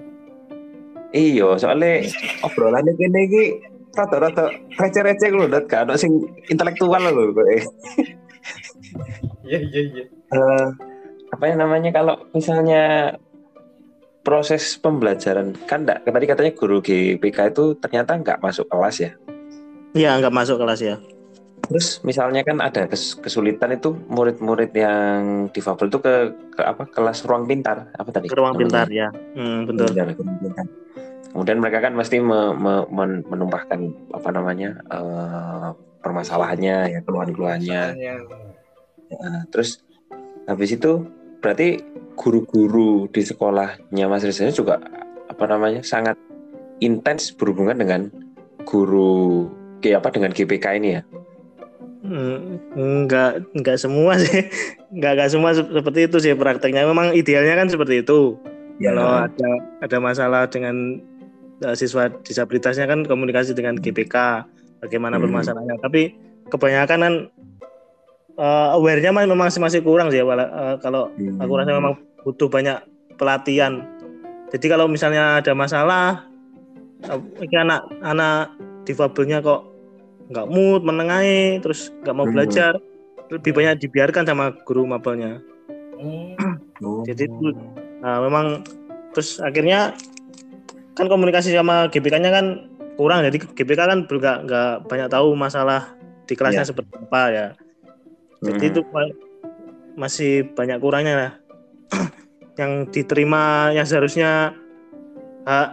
Iya, soalnya obrolannya kene iki rada-rada receh-receh lho, Dot. Gak ono sing intelektual lho kowe. Iya iya iya. Eh, apa yang namanya kalau misalnya proses pembelajaran kan enggak tadi katanya guru GPK itu ternyata nggak masuk kelas ya. Iya, nggak masuk kelas ya. Terus misalnya kan ada kes- kesulitan itu murid-murid yang difabel itu ke, ke apa kelas ruang pintar apa tadi? Ke ruang pintar ya. Hmm, betul. Pintar, ruang pintar. Kemudian mereka kan mesti me- me- men- menumpahkan apa namanya eh, permasalahannya ya keluhan-keluhannya. Nah, terus habis itu berarti guru-guru di sekolahnya Mas ini juga apa namanya sangat intens berhubungan dengan guru kayak apa dengan GPK ini ya. Enggak enggak semua sih. Enggak enggak semua se- seperti itu sih prakteknya. Memang idealnya kan seperti itu. Ya. Kalau ada ada masalah dengan eh, siswa disabilitasnya kan komunikasi dengan GPK bagaimana Hmm. permasalahannya. Tapi kebanyakan kan eh, aware-nya memang masih masih kurang sih wala- eh, kalau Hmm. aku rasa memang butuh banyak pelatihan. Jadi kalau misalnya ada masalah eh, ini anak anak difabelnya kok nggak mood menengahi terus nggak mau belajar lebih banyak dibiarkan sama guru mapelnya. Oh. Jadi itu Nah, memang terus akhirnya kan komunikasi sama GPK-nya kan kurang. Jadi GPK kan juga nggak banyak tahu masalah di kelasnya Iya. seperti apa ya. Jadi Hmm. itu ma- masih banyak kurangnya lah. yang diterima yang seharusnya hak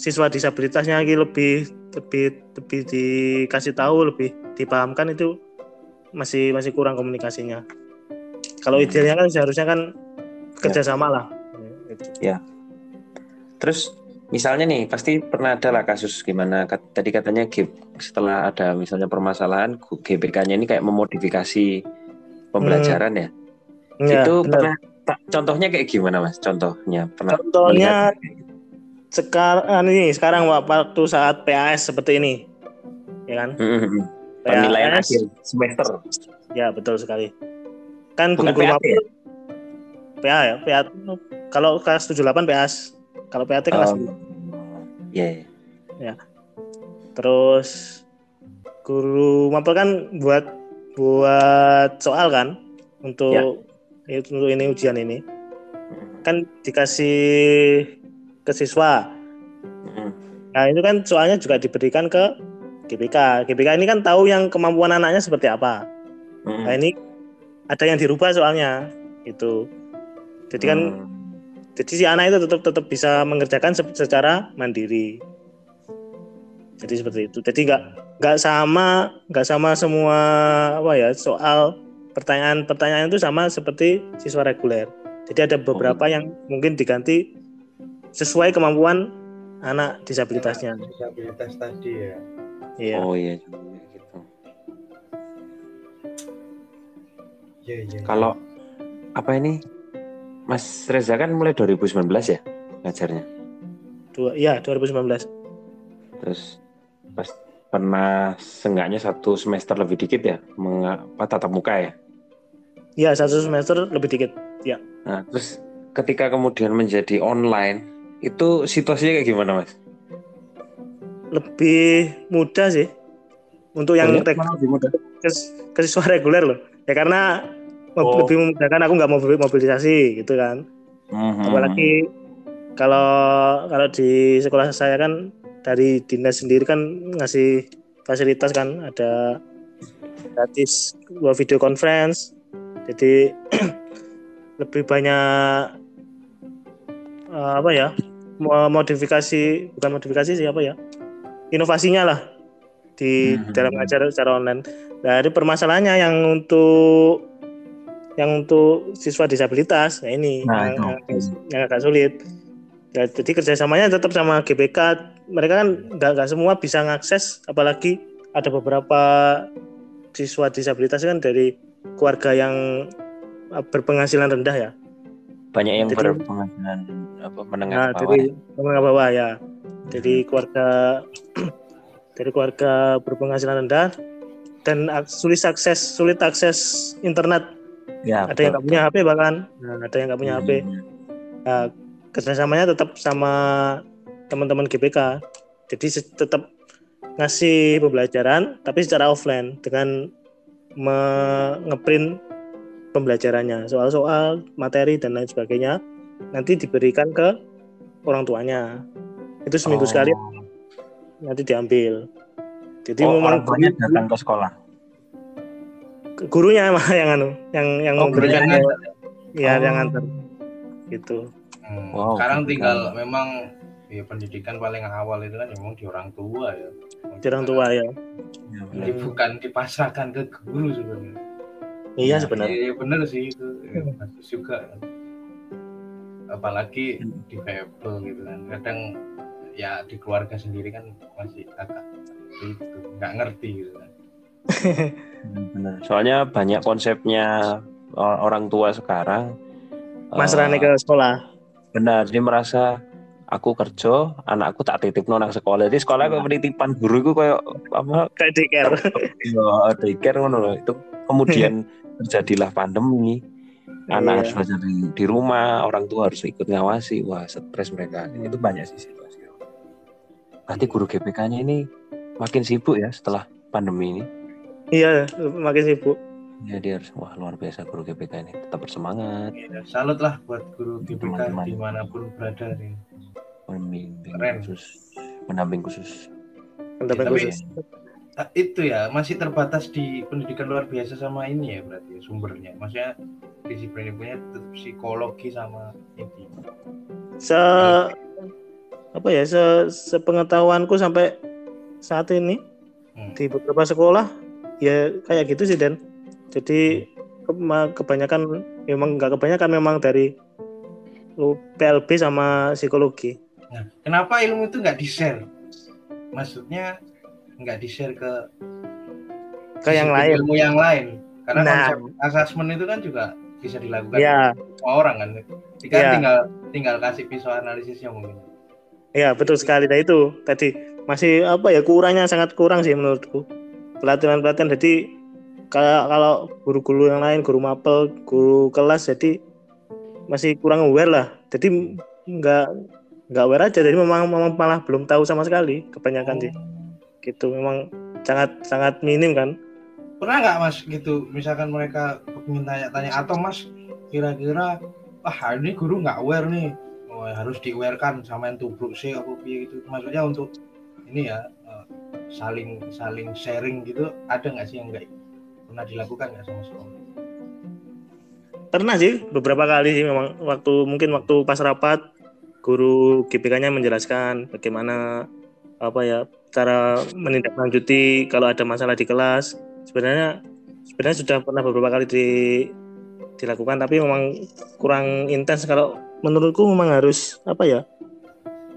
siswa disabilitasnya lagi lebih lebih lebih dikasih tahu lebih dipahamkan itu masih masih kurang komunikasinya. Kalau Hmm. idealnya kan seharusnya kan kerjasama lah. Gitu. Terus misalnya nih pasti pernah ada lah kasus gimana kat- tadi katanya G- setelah ada misalnya permasalahan GPK-nya ini kayak memodifikasi pembelajaran ya. Ya, itu benar. pernah ta- contohnya kayak gimana Mas? Contohnya pernah Contohnya melihat? Sekarang ini sekarang Wak, waktu saat PAS seperti ini, ya kan? Hmm, hmm, hmm. penilaian akhir semester. Ya betul sekali. Kan Bukan guru-guru PAT mapel PA ya, PA kalau kelas 78 PAS, kalau PAT kelas Oh, Iya. iya. Terus guru mapel kan buat buat soal kan untuk itu- untuk ini ujian ini kan dikasih ke siswa. Hmm, Nah itu kan soalnya juga diberikan ke GPK. GPK ini kan tahu yang kemampuan anaknya seperti apa. hmm. Nah ini ada yang dirubah soalnya itu. Jadi kan Hmm. jadi si anak itu tetap tetap bisa mengerjakan se- secara mandiri. Jadi seperti itu. Jadi nggak nggak sama nggak sama semua apa ya soal pertanyaan-pertanyaan itu sama seperti siswa reguler. Jadi ada beberapa yang mungkin diganti sesuai kemampuan anak disabilitasnya. disabilitas tadi ya. Iya. Oh iya gitu. Iya iya. Kalau apa ini Mas Reza kan mulai 2019 ya ngajarnya. Dua, ya 2019. Terus pas pernah seenggaknya satu semester lebih dikit ya mengapa tatap muka ya. Ya satu semester lebih dikit. Nah, terus ketika kemudian menjadi online itu situasinya kayak gimana mas? Lebih mudah sih untuk yang Oh, iya? reg- Malah lebih mudah. ke, ke siswa reguler loh. Ya karena Oh. lebih memudahkan aku nggak mau mobilisasi gitu kan. Mhm. Apalagi kalau kalau di sekolah saya kan dari dinas sendiri kan ngasih fasilitas kan ada gratis dua video conference. Jadi lebih banyak eh, apa ya modifikasi bukan modifikasi sih apa ya inovasinya lah di Hmm. dalam mengajar secara online. Dari permasalahannya yang untuk yang untuk siswa disabilitas, nah ini Nah, yang, itu. yang, yang agak sulit. Ya, jadi kerjasamanya tetap sama GBK. Mereka kan nggak semua bisa mengakses, apalagi ada beberapa siswa disabilitas kan dari keluarga yang uh, berpenghasilan rendah ya. Banyak yang Jadi- berpenghasilan apa menengah Nah, ke bawah. dari menengah bawah ya. Jadi keluarga dari keluarga berpenghasilan rendah dan ak- sulit akses sulit akses internet. ya. Ada yang nggak punya HP bahkan. Nah, ada yang nggak punya HP. Hmm. Nah, kerjasamanya tetap sama teman-teman GPK. Jadi tetap ngasih pembelajaran tapi secara offline dengan me- ngeprint pembelajarannya, soal-soal, materi dan lain sebagainya nanti diberikan ke orang tuanya. Itu seminggu Oh. sekali nanti diambil. Jadi Oh, memang orang tuanya datang ke sekolah. gurunya malah yang anu, yang yang Oh, memberikan ya Oh. yang antar. Gitu. Hmm, Wow, sekarang tinggal memang ya pendidikan paling awal itu kan memang di orang tua ya. Di orang tua ya. Jadi bukan dipasrahkan ke guru sebenarnya. Iya sebenarnya. Iya benar sih itu Ya, juga. Apalagi di Fable gitu kan. Kadang ya di keluarga sendiri kan masih agak itu nggak ngerti gitu kan. Benar. Soalnya banyak konsepnya orang tua sekarang. Mas eh, Rane ke sekolah. Benar, jadi merasa aku kerja, anakku tak titip nang sekolah. Jadi sekolah kayak penitipan guru itu kayak apa? Kayak daycare. Ya, daycare ngono loh. Itu kemudian terjadilah pandemi. Anak Iya. harus belajar di, di rumah, orang tua harus ikut ngawasi. Wah, stres mereka. Itu banyak sih situasi. Berarti guru GPK-nya ini makin sibuk ya setelah pandemi ini. Iya, makin sibuk. Ya dia harus wah luar biasa guru GPK ini tetap bersemangat, Ya, salut lah buat guru GPK Teman-teman. di mana pun berada nih. membimbing Keren. khusus, pendamping khusus. Pendamping Tapi- khusus. Ah, itu ya masih terbatas di pendidikan luar biasa sama ini ya berarti ya, sumbernya. Maksudnya disiplinnya tetap psikologi sama ini. Se apa ya, se sepengetahuanku sampai saat ini Hmm. di beberapa sekolah ya kayak gitu sih Dan. Jadi ke- kebanyakan memang nggak kebanyakan memang dari PLB sama psikologi. Nah, kenapa ilmu itu nggak di share? Maksudnya nggak di share ke Ke yang lain. ilmu yang lain. Karena Nah. konsep asesmen itu kan juga bisa dilakukan Ya, semua orang kan. Jika Ya. tinggal tinggal kasih visual analisisnya mungkin. ya betul sekali. Nah itu tadi masih apa ya kurangnya sangat kurang sih menurutku pelatihan-pelatihan. Jadi kayak kalau guru-guru yang lain, guru mapel, guru kelas, jadi masih kurang aware lah. Jadi nggak nggak aware aja. Jadi memang, memang malah belum tahu sama sekali kebanyakan sih. Gitu memang sangat sangat minim kan. Pernah nggak mas gitu? Misalkan mereka ingin tanya-tanya atau mas kira-kira ah ini guru nggak aware nih. Oh, harus di aware kan sama yang tubruk sih apa gitu. Maksudnya untuk ini ya eh, saling saling sharing gitu ada nggak sih yang nggak pernah dilakukan nggak sama sekolah? Pernah sih beberapa kali sih memang waktu mungkin waktu pas rapat guru GPK-nya menjelaskan bagaimana apa ya cara menindaklanjuti kalau ada masalah di kelas. Sebenarnya sebenarnya sudah pernah beberapa kali di, dilakukan tapi memang kurang intens kalau menurutku memang harus apa ya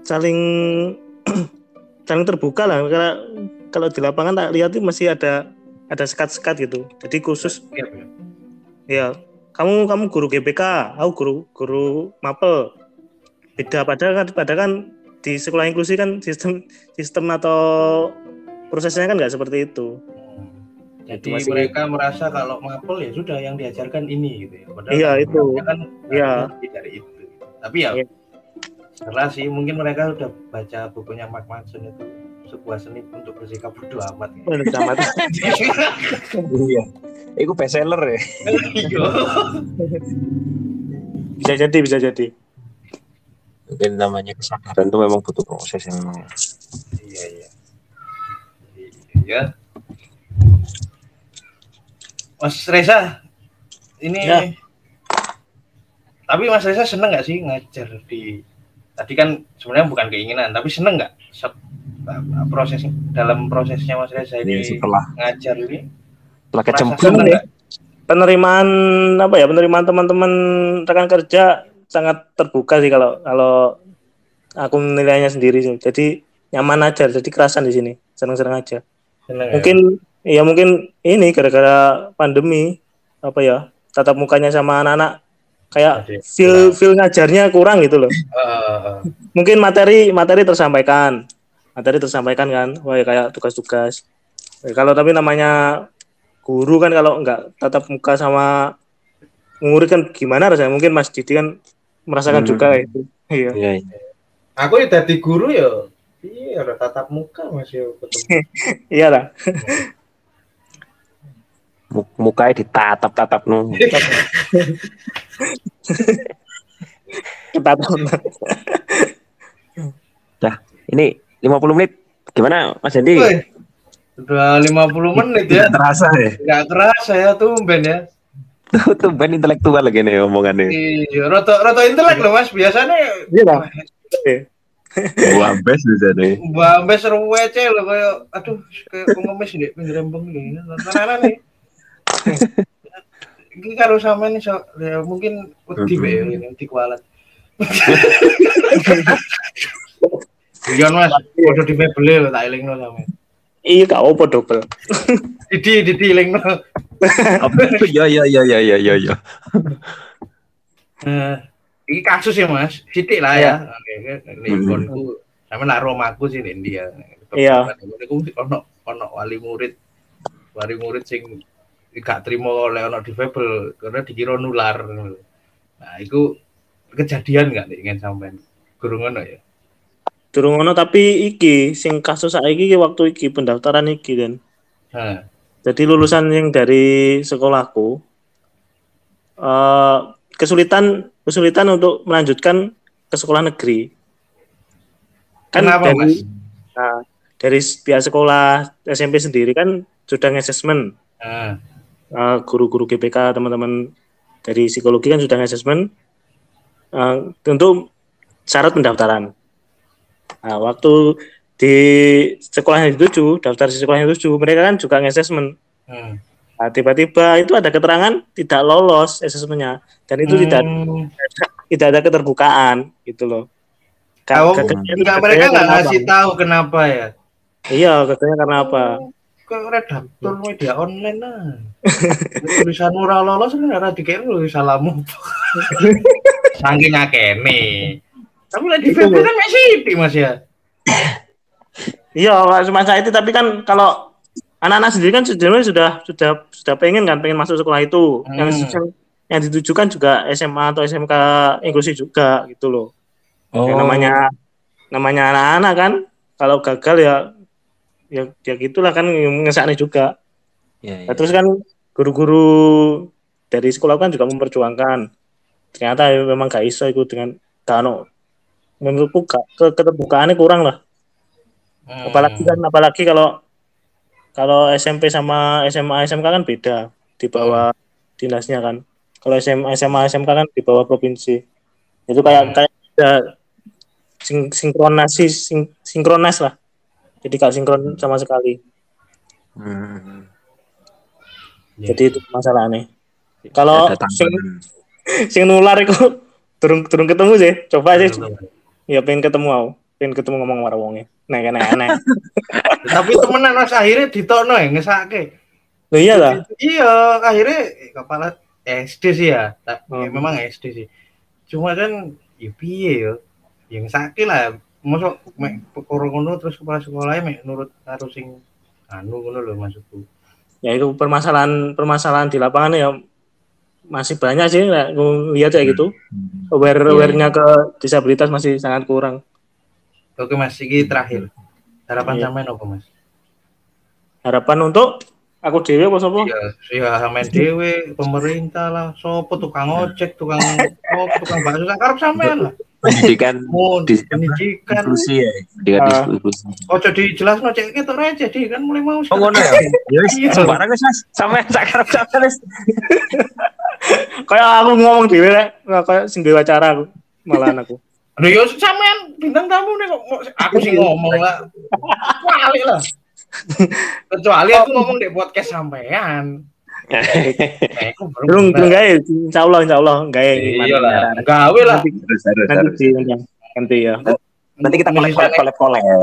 saling saling terbuka lah karena kalau di lapangan tak lihat itu masih ada ada sekat-sekat gitu. Jadi khusus Iya, ya. Ya, kamu kamu guru GPK, aku guru guru mapel. Beda padahal kan padahal kan di sekolah inklusi kan sistem sistem atau prosesnya kan nggak seperti itu. Hmm. Itu Jadi masih- mereka merasa kalau mapel ya sudah yang diajarkan ini gitu ya. Padahal Iya, kan itu. kan Iya. lebih dari itu. Tapi ya Iya. sih mungkin mereka udah baca bukunya Mark Manson itu sebuah seni untuk bersikap bodoh amat. ya. Amat. Iya. Itu best seller ya. Iya. bisa jadi bisa jadi. Mungkin namanya kesadaran itu memang butuh proses yang memang. Iya iya. Iya. Mas Reza, ini. Ya. Tapi Mas Reza seneng nggak sih ngajar di? Tadi kan sebenarnya bukan keinginan, tapi seneng nggak Se- proses dalam prosesnya Mas Reza ini Ini setelah ngajar ini? setelah kecemplung seneng ya. nggak? Penerimaan apa ya penerimaan teman-teman rekan kerja sangat terbuka sih kalau kalau aku menilainya sendiri sih. Jadi nyaman aja, jadi kerasan di sini, seneng-seneng aja. Seneng ya? mungkin ya mungkin ini gara-gara pandemi apa ya tatap mukanya sama anak-anak kayak Jadi, feel feel ngajarnya kurang gitu loh. Eh, mungkin materi materi tersampaikan. Materi tersampaikan kan wah ya kayak tugas-tugas. Ya, kalau tapi namanya guru kan kalau nggak tatap muka sama murid kan gimana rasanya? Mungkin Mas Didi kan merasakan Hmm. juga itu iya Iya, iya. Aku ya dadi guru ya. Iya, ada tatap muka Mas ya ketemu. Iya lah. Mu- Mukanya ditatap-tatap nu. Ketatan. Ini 50 menit. Gimana Mas Andi? Woi, Udah 50 menit ya. terasa ya. Nggak kerasa ya tumben ya. Tuh, tuh ben intelektual lagi nih omongannya. Iya, roto roto intelek loh Mas. Biasanya Iya lah. Wah, best bisa nih. Mbak seru wece loh kayak aduh kayak pengemis di pinggir embung gini. Nana nih. Ini kalau sama nih so, ya, mungkin wedi be ini wedi kualat. Iya mas, udah di mebel tak eling sama. Iya gak apa double. Didi didi eling Ya ya ya ya ya ya ya. Eh, ini kasus ya mas, sidik lah ya. Oke, Ini Hmm. sama nak romaku sih di India. Iya. Aku ono ono wali murid, wali murid sing gak terima oleh ono difabel karena dikira nular. Nah, itu kejadian gak nih ingin sampean guru ngono ya. Durung ngono tapi iki sing kasus saiki iki waktu iki pendaftaran iki dan Nah, jadi lulusan yang dari sekolahku eh kesulitan kesulitan untuk melanjutkan ke sekolah negeri. Kan Kenapa, dari Mas? nah, dari pihak sekolah SMP sendiri kan sudah nge-assessment nah, eh, guru-guru GPK teman-teman dari psikologi kan sudah nge-assessment eh, untuk syarat pendaftaran. Nah, waktu di sekolah yang dituju, daftar di sekolah yang dituju, mereka kan juga nge-assessment. hmm. Nah, tiba-tiba itu ada keterangan tidak lolos assessmentnya dan itu tidak Hmm. tidak ada keterbukaan gitu loh. Ka- Oh, gagalnya itu enggak mereka nggak ngasih tahu kenapa ya. Iya, gagalnya karena apa? Kok redaktor media online lah. Tulisan ora lolos kan ora dikira tulisan lamu. Saking akene. Tapi lah di kan masih di Mas ya. Iya, Pak, semasa itu tapi kan kalau anak-anak sendiri kan sebenarnya sudah sudah sudah pengen kan pengen masuk sekolah itu. Hmm. Yang yang, yang ditujukan juga SMA atau SMK inklusif juga gitu loh. Oh. Yang namanya namanya anak-anak kan kalau gagal ya ya ya gitulah kan ngesakne juga. Ya, Nah, terus kan guru-guru dari sekolah kan juga memperjuangkan. Ternyata ya memang gak iso itu dengan kano. Menurutku ke, keterbukaannya kurang lah. Hmm. Apalagi kan apalagi kalau kalau SMP sama SMA SMK kan beda di bawah dinasnya kan. Kalau SMA SMA SMK kan di bawah provinsi. Itu kayak Hmm. kayak ada sing, sinkronasi sing, sinkronas lah. Jadi gak sinkron sama sekali. Hmm. Ya. Jadi itu masalahnya. Kalau Ada sing, tambahan. sing nular itu turun turun ketemu sih. Coba sih. Ya pengen ketemu aku. Pengen ketemu ngomong karo wonge. Nah, kan aneh. Tapi temenan Mas akhirnya ditokno ya ngesake. Loh iya lah. Iya, akhirnya kepala SD sih ya. Ya, Hmm. memang SD sih. Cuma kan ya piye ya. Yang sakit lah. Masuk mek perkara ngono terus kepala sekolahnya mek nurut karo sing anu ngono lho maksudku. Ya itu permasalahan permasalahan di lapangan ya masih banyak sih lihat kayak gitu. Aware Iya, awarenya ke disabilitas masih sangat kurang. Oke Mas, iki terakhir. Harapan Iya. sampean apa Mas? Harapan untuk aku dewe apa sapa? Ya, ya sampean dhewe, pemerintah lah, sopo tukang ojek, tukang oh, tukang bakso sak karep sampean lah. Pendidikan pendidikan. inklusi ya. Pendidikan Ah. inklusi. Ojo dijelasno cek ketok receh di kan mulai mau. Oh ngono ya. Ya wis Iya. sembarang wis Mas. Sampe sakarep sampe wis. Kayak aku ngomong dewe rek, kayak sing dewe acara aku. Malahan aku. Lho yo sampean bintang tamu nih kok aku sih ngomong lah. Wali lah. Kecuali aku ngomong di podcast sampean. Belum belum gawe, insyaallah insyaallah gawe. Iya lah. Gawe lah. Nanti Harus harus nanti harus. di nanti ya. Nanti kita collab collab collab. Ya,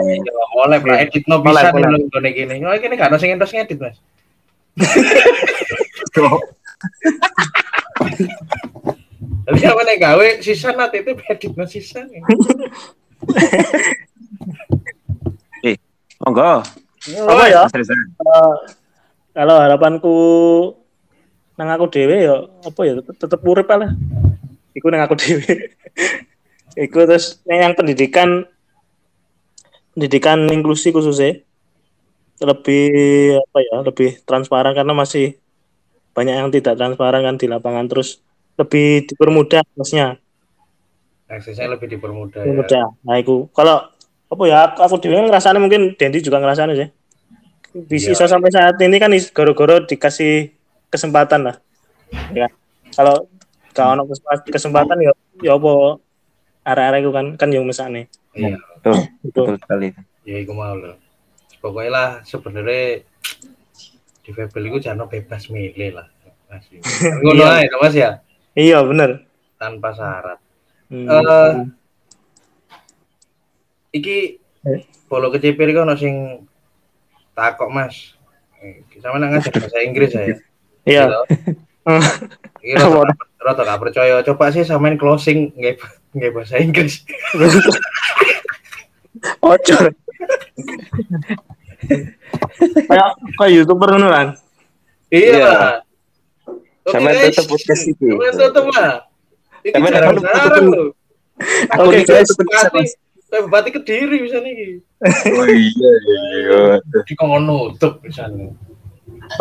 boleh lah edit no bisa boleh. dulu gini gini. Oh, ini kan sing endos ngedit, Mas. Tapi apa nih gawe sisa nanti itu edit no sisa. Monggo. Apa ya? Reza. Eh, kalau harapanku nang aku dewe ya apa ya tetep, tetep urip lah. Iku nang aku dewe. Iku terus yang yang pendidikan pendidikan inklusi khususnya lebih apa ya lebih transparan karena masih banyak yang tidak transparan kan di lapangan terus lebih dipermudah aksesnya. Aksesnya lebih dipermudah ya. dipermudah. Nah itu kalau apa ya aku, aku dewe ngerasane mungkin Dendi juga ngerasane sih. Bisa Iya. sampai saat ini kan goro-goro dikasih kesempatan lah. Ya kalau kalau ono kesempatan- kesempatan ya ya apa arah-arah itu kan kan yang mesane iya. Betul, itu betul sekali. ya iku mau loh pokoknya lah sebenarnya di Febel itu jangan bebas milih lah Mas. ngono ae to, mas ya iya bener tanpa syarat Hmm. Eh, iki Eh. bolo kecepir kan ono sing takok mas Eh, sama nang ngajar bahasa Inggris ya iya rada rada gak percaya. Coba sih samain closing nggak nggak bahasa Inggris. ojo kayak kayak youtuber kan Iya. Guys. tutup podcast iki. Samain tutup lah. Tutup- jarang loh. Aku Oke, iki guys. kayak bupati kediri bisa nih. Oh iya, iya. Di kok nutup misalnya.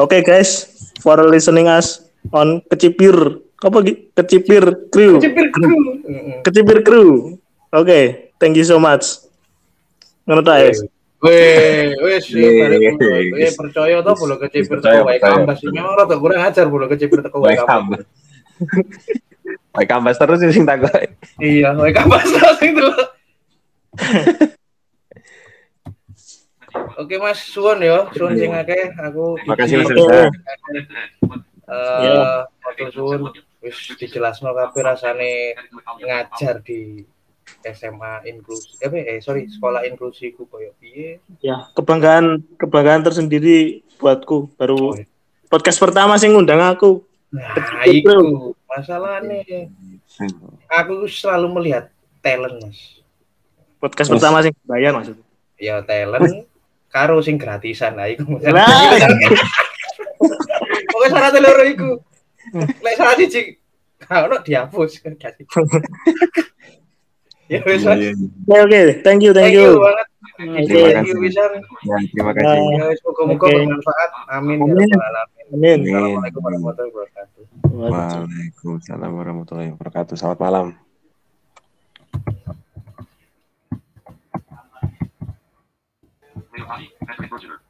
Oke guys, for listening us on kecipir apa kecipir crew, kru. Heeh. kecipir crew. Oke, thank you so much. Ngono ta guys. Weh, wes Weh. Weh, percaya toh bolo kecipir teko wae kambas. Memang rada kurang ajar bolo kecipir teko wae kambas. Wae kambas terus sing takok. Iya, wae kambas sing dulu. Oke Mas, suwun ya, suwun sing akeh aku Makasih Mas. Reza. Eh, suwun wis dijelasno kabeh rasane ngajar di SMA inklusi eh, eh sorry sekolah inklusi ku koyo piye? Ya, kebanggaan kebanggaan tersendiri buatku. Baru podcast pertama sing ngundang aku. nah Betul. itu masalahnya. Aku selalu melihat talent mas. Podcast Terus. pertama sing bayar maksudnya. ya talent. Karo sing gratisan lah iku. Pokoknya syaratnya loro iku. Lek syarat siji kalau dihapus. kan ya wis Mas. Iya, iya. Oke, oke, thank you, thank thank you you. banget Oke, thank you bisa Ya, terima kasih. ya Oke. bermanfaat amin ya Amin. amin. Assalamualaikum warahmatullahi wabarakatuh Waalaikumsalam warahmatullahi wabarakatuh. Selamat malam. Network Consider.